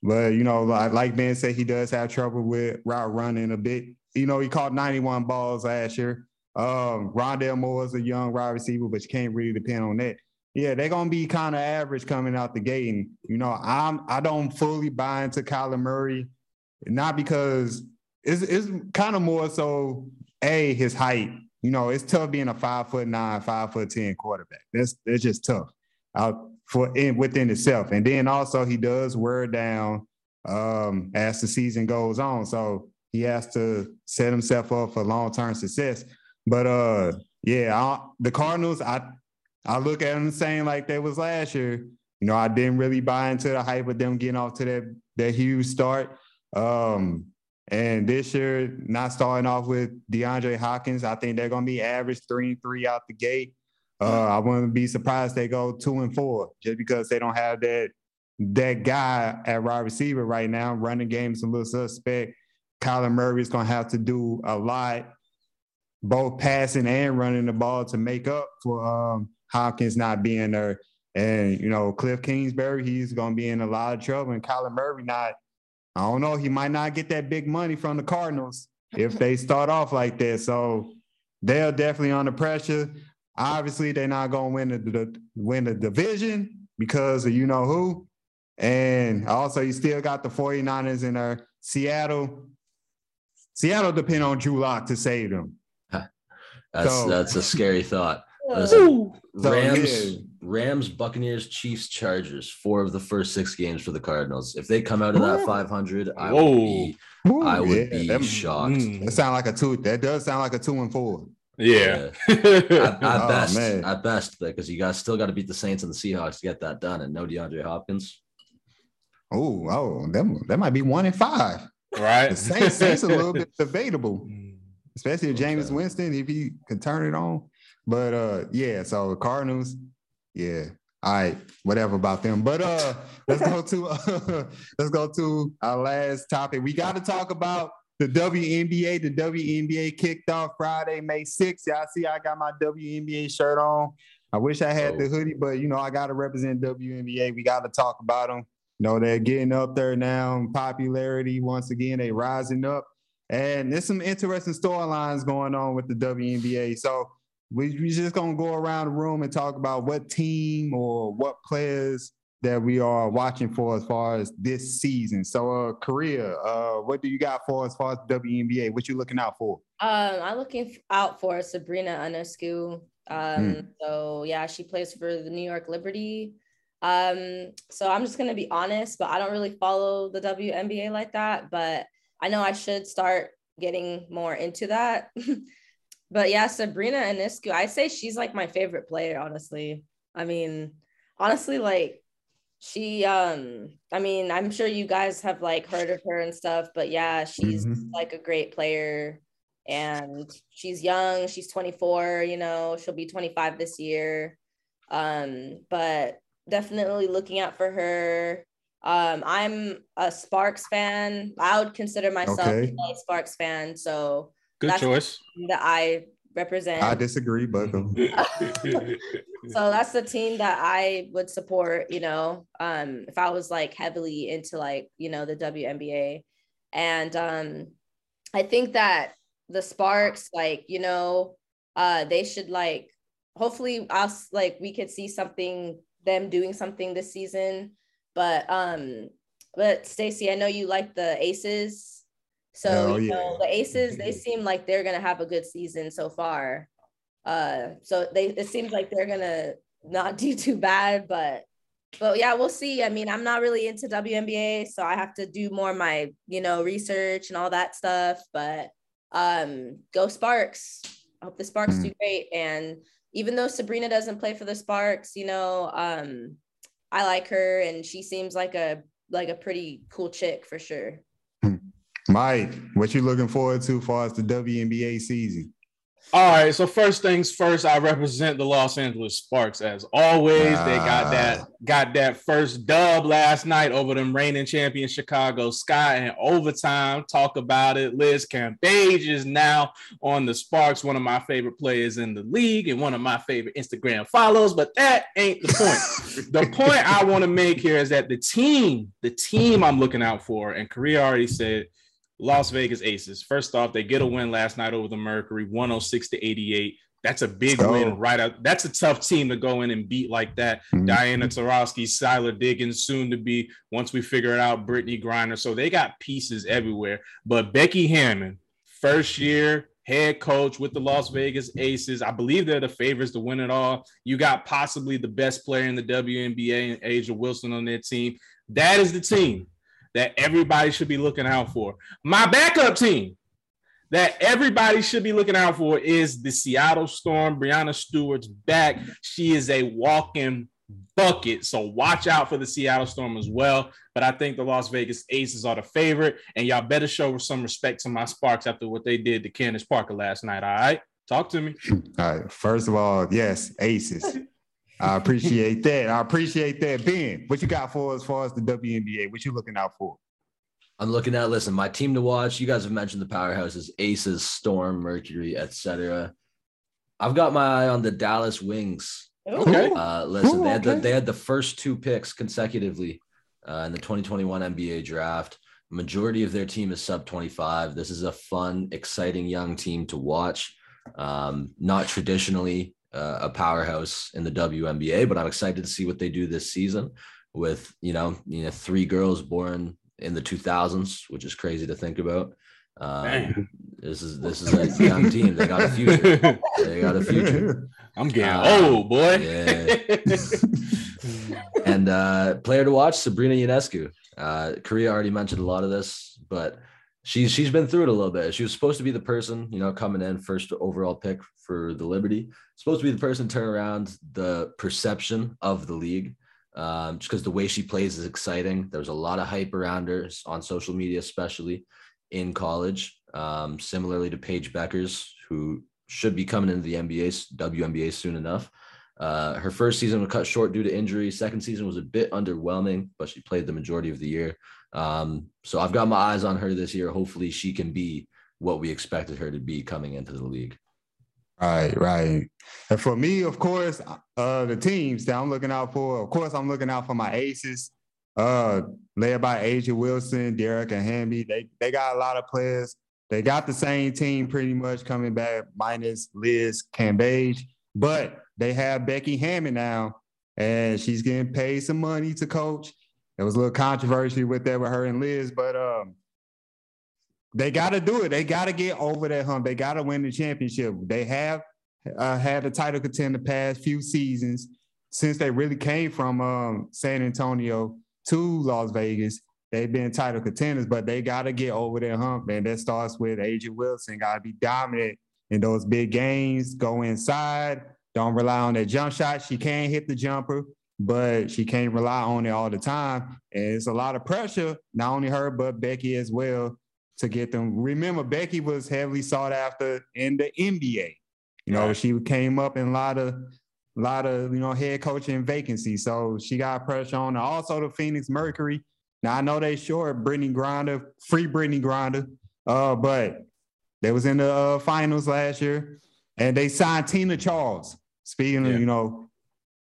but you know, like, like Ben said, he does have trouble with route running a bit. You know, he caught 91 balls last year. Um, Rondale Moore is a young wide receiver, but you can't really depend on that yeah, they're gonna be kind of average coming out the gate. And you know, I'm I don't fully buy into Kyler Murray, not because it's it's kind of more so a his height. You know, it's tough being a five foot nine, five foot ten quarterback. That's that's just tough out for in within itself. And then also he does wear down um, as the season goes on. So he has to set himself up for long term success. But uh, yeah, I, the Cardinals, I I look at them the same like they was last year. You know, I didn't really buy into the hype of them getting off to that that huge start. Um, and this year, not starting off with DeAndre Hopkins, I think they're gonna be average three and three out the gate. Uh, I wouldn't be surprised they go two and four just because they don't have that that guy at wide receiver right now. Running game is a little suspect. Kyler Murray is gonna have to do a lot, both passing and running the ball to make up for um, Hopkins not being there. And, you know, Cliff Kingsbury, he's going to be in a lot of trouble. And Kyler Murray, not, I don't know, he might not get that big money from the Cardinals if they start off like that. So they're definitely under pressure. Obviously, they're not going to win the, the, win the division because of you know who. And also, you still got the 49ers in there. Seattle, Seattle depend on Drew Lock to save them. *laughs* That's so, that's a scary thought. Rams, Rams, Buccaneers, Chiefs, Chargers. Four of the first six games for the Cardinals. If they come out of that 500, I Whoa. would be, I would yeah, be that, shocked. That sound like a two. That does sound like a two and four. Yeah, yeah. *laughs* at, at oh, best, man. at best, because you guys still got to beat the Saints and the Seahawks to get that done, and no DeAndre Hopkins. Oh, oh, that, that might be one and five. Right, the Saints, Saints a little bit *laughs* debatable, especially if Jameis okay. Winston if he can turn it on. But uh, yeah, so the Cardinals, yeah. All right, whatever about them. But uh, *laughs* let's go to uh, *laughs* let's go to our last topic. We got to talk about the WNBA. The WNBA kicked off Friday, May 6th. Y'all see, I got my WNBA shirt on. I wish I had the hoodie, but you know, I got to represent WNBA. We got to talk about them. You know, they're getting up there now popularity. Once again, they rising up. And there's some interesting storylines going on with the WNBA. So we we just gonna go around the room and talk about what team or what players that we are watching for as far as this season. So, uh, Korrea, uh, what do you got for as far as WNBA? What you looking out for? Um, I'm looking out for Sabrina Ionescu. Um, mm. so yeah, she plays for the New York Liberty. Um, so I'm just gonna be honest, but I don't really follow the WNBA like that. But I know I should start getting more into that. *laughs* But yeah, Sabrina Ionescu, I say she's like my favorite player, honestly. I mean, honestly, like she um I mean, I'm sure you guys have like heard of her and stuff, but yeah, she's mm-hmm. like a great player and she's young, she's 24, you know, she'll be 25 this year. Um, but definitely looking out for her. Um, I'm a Sparks fan. I would consider myself okay. a Sparks fan, so Good that's choice. That I represent. I disagree, but *laughs* so that's the team that I would support. You know, um, if I was like heavily into like you know the WNBA, and um, I think that the Sparks, like you know, uh, they should like hopefully us like we could see something them doing something this season. But um, but Stacey, I know you like the Aces so you know the Aces, they *laughs* seem like they're gonna have a good season so far. Uh, so they it seems like they're gonna not *laughs* do too bad, but but yeah, we'll see. I mean, I'm not really into WNBA, so I have to do more my, you know, research and all that stuff. But um, go Sparks. I hope the Sparks mm. do great. And even though Sabrina doesn't play for the Sparks, you know, um, I like her and she seems like a like a pretty cool chick for sure. Mike, what you looking forward to far as the WNBA season? All right, so first things first, I represent the Los Angeles Sparks as always. They got that got that first dub last night over them reigning champion Chicago Sky and overtime. Talk about it. Liz Cambage is now on the Sparks, one of my favorite players in the league and one of my favorite Instagram follows. But that ain't the point. the *laughs* point I want to make here is that the team, the team I'm looking out for, and Korrea already said Las Vegas Aces. First off, they get a win last night over the Mercury, 106 to 88. That's a big oh. win right out. That's a tough team to go in and beat like that. Mm-hmm. Diana Taurasi, Skylar Diggins, soon to be, once we figure it out, Brittney Griner. So they got pieces everywhere. But Becky Hammon, first year head coach with the Las Vegas Aces. I believe they're the favorites to win it all. You got possibly the best player in the WNBA and A'ja Wilson on their team. That is the team that everybody should be looking out for. My backup team that everybody should be looking out for is the Seattle Storm. Breanna Stewart's back. She is a walking bucket. So watch out for the Seattle Storm as well. But I think the Las Vegas Aces are the favorite. And y'all better show some respect to my Sparks after what they did to Candace Parker last night. All right. Talk to me. *laughs* All right. First of all, yes, Aces. I appreciate that. I appreciate that. Ben, what you got for as far as the WNBA? What you looking out for? I'm looking at listen, my team to watch. You guys have mentioned the powerhouses, Aces, Storm, Mercury, etc. I've got my eye on the Dallas Wings. Okay. Uh, listen, Ooh, they had the, they had the first two picks consecutively uh, in the 2021 NBA draft. Majority of their team is sub 25. This is a fun, exciting young team to watch. Um, not traditionally uh, a powerhouse in the WNBA, but I'm excited to see what they do this season with you know you know three girls born in the 2000s, which is crazy to think about. Um, this is this is a young team. They got a future. They got a future. *laughs* I'm getting uh, old, boy. Yeah. and uh, player to watch, Sabrina Ionescu. Uh, Korrea already mentioned a lot of this, but she's she's been through it a little bit. She was supposed to be the person, you know, coming in first overall pick for the Liberty. Supposed to be the person turn around the perception of the league. Um, just because the way she plays is exciting. There's a lot of hype around her on social media, especially in college. Um, similarly to Paige Bueckers, who should be coming into the NBA, WNBA soon enough. Uh, her first season was cut short due to injury. Second season was a bit underwhelming, but she played the majority of the year. Um, so I've got my eyes on her this year. Hopefully, she can be what we expected her to be coming into the league. Right, right. And for me, of course, uh, the teams that I'm looking out for, of course, I'm looking out for my aces, uh, led by A'ja Wilson, Derek, and Hamby. They they got a lot of players. They got the same team pretty much coming back, minus Liz Cambage, but they have Becky Hammon now, and she's getting paid some money to coach. There was a little controversy with that with her and Liz, but um, they got to do it. They got to get over that hump. They got to win the championship. They have uh, had a title contender past few seasons since they really came from um, San Antonio to Las Vegas. They've been title contenders, but they got to get over that hump, And That starts with A'ja Wilson. Got to be dominant in those big games. Go inside. Don't rely on that jump shot. She can't hit the jumper but she can't rely on it all the time. And it's a lot of pressure, not only her, but Becky as well, to get them. Remember, Becky was heavily sought after in the NBA. You know, right. she came up in a lot of a lot of you know head coaching vacancies. So she got pressure on her. Also the Phoenix Mercury. Now I know they short Brittney Griner, free Brittney Griner, uh, but they was in the uh, finals last year, and they signed Tina Charles. Speaking yeah. of, you know,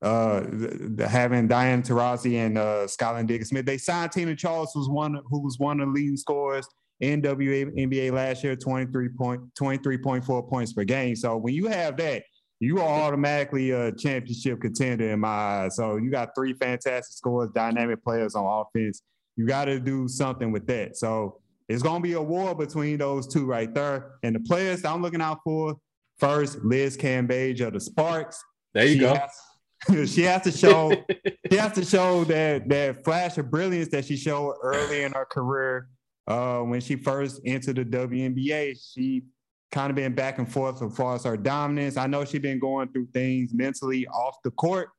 uh, the, the, having Diane Taurasi and uh, Skylar Diggins Smith, they signed Tina Charles, was one who was one of the leading scorers in WNBA last year, 23 point, 23.4 points per game. So when you have that, you are automatically a championship contender in my eyes. So you got three fantastic scores, dynamic players on offense. You got to do something with that. So it's going to be a war between those two right there. And the players I'm looking out for first, Liz Cambage of the Sparks. There you she go. Has, *laughs* she has to show *laughs* she has to show that that flash of brilliance that she showed early in her career uh, when she first entered the WNBA. She kind of been back and forth as far as her dominance. I know she's been going through things mentally off the court,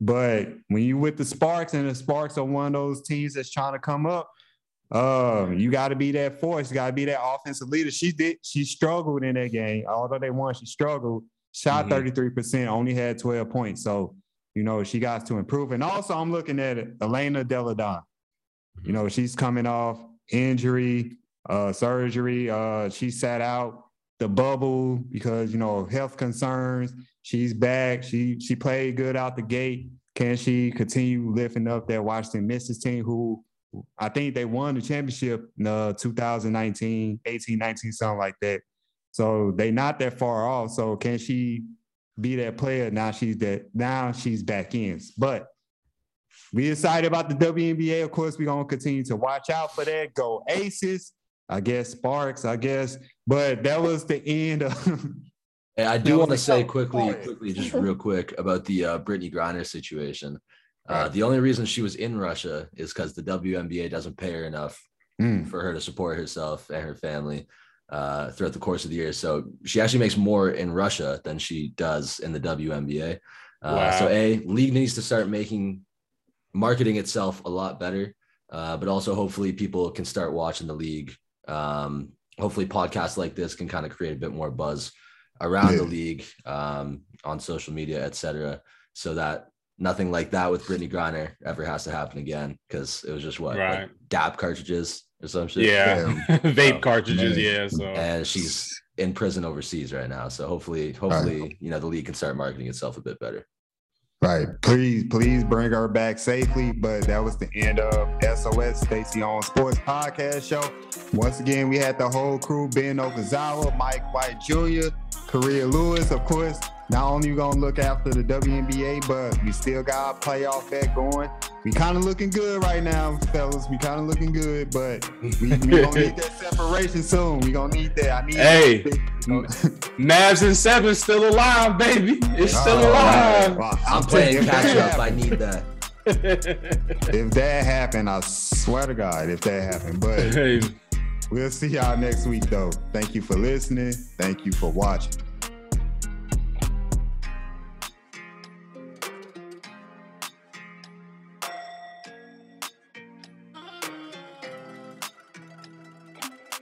but when you with the Sparks and the Sparks are one of those teams that's trying to come up, um, you got to be that force. You got to be that offensive leader. She did. She struggled in that game. Although they won, she struggled. Shot 33 mm-hmm. percent, only had 12 points. So you know she got to improve. And also, I'm looking at it, Elena Delle Donne. You know, she's coming off injury, uh, surgery. Uh, she sat out the bubble because you know health concerns. She's back. She she played good out the gate. Can she continue lifting up that Washington Mystics team who I think they won the championship in uh, 2019, 18, 19, something like that. So they not that far off. So can she be that player? Now she's that now she's back in. But we excited about the WNBA. Of course, we're gonna continue to watch out for that. Go Aces. I guess Sparks, I guess. But that was the end of *laughs* I *laughs* do want to say quickly, quickly, just real quick about the uh, Brittney Griner situation. Uh, the only reason she was in Russia is because the WNBA doesn't pay her enough mm. for her to support herself and her family uh, throughout the course of the year. So she actually makes more in Russia than she does in the WNBA. Uh, wow. So a league needs to start making marketing itself a lot better, uh, but also hopefully people can start watching the league. Um, hopefully podcasts like this can kind of create a bit more buzz around yeah. the league um, on social media, etc., so that nothing like that with Brittney Griner ever has to happen again because it was just what right. like DAP cartridges or some shit. Yeah, *laughs* vape so, cartridges. Man. Yeah, so and she's in prison overseas right now. So hopefully, hopefully, right. you know, the league can start marketing itself a bit better. Right. Please, please bring her back safely. But that was the end of SOS Stacey Owns Sports Podcast Show. Once again, we had the whole crew Ben Okazawa, Mike White Jr., Korrea Lewis, of course. Not only we gonna look after the WNBA, but we still got our playoff bet going. We kind of looking good right now, fellas. We kind of looking good, but we, we gonna *laughs* need that separation soon. We gonna need that. I need. Hey, *laughs* Mavs and seven still alive, baby. It's still oh, alive. Well, I'm, I'm playing catch up. I need that. *laughs* if that happened, I swear to God, if that happened, but. Hey. We'll see y'all next week, though. Thank you for listening. Thank you for watching.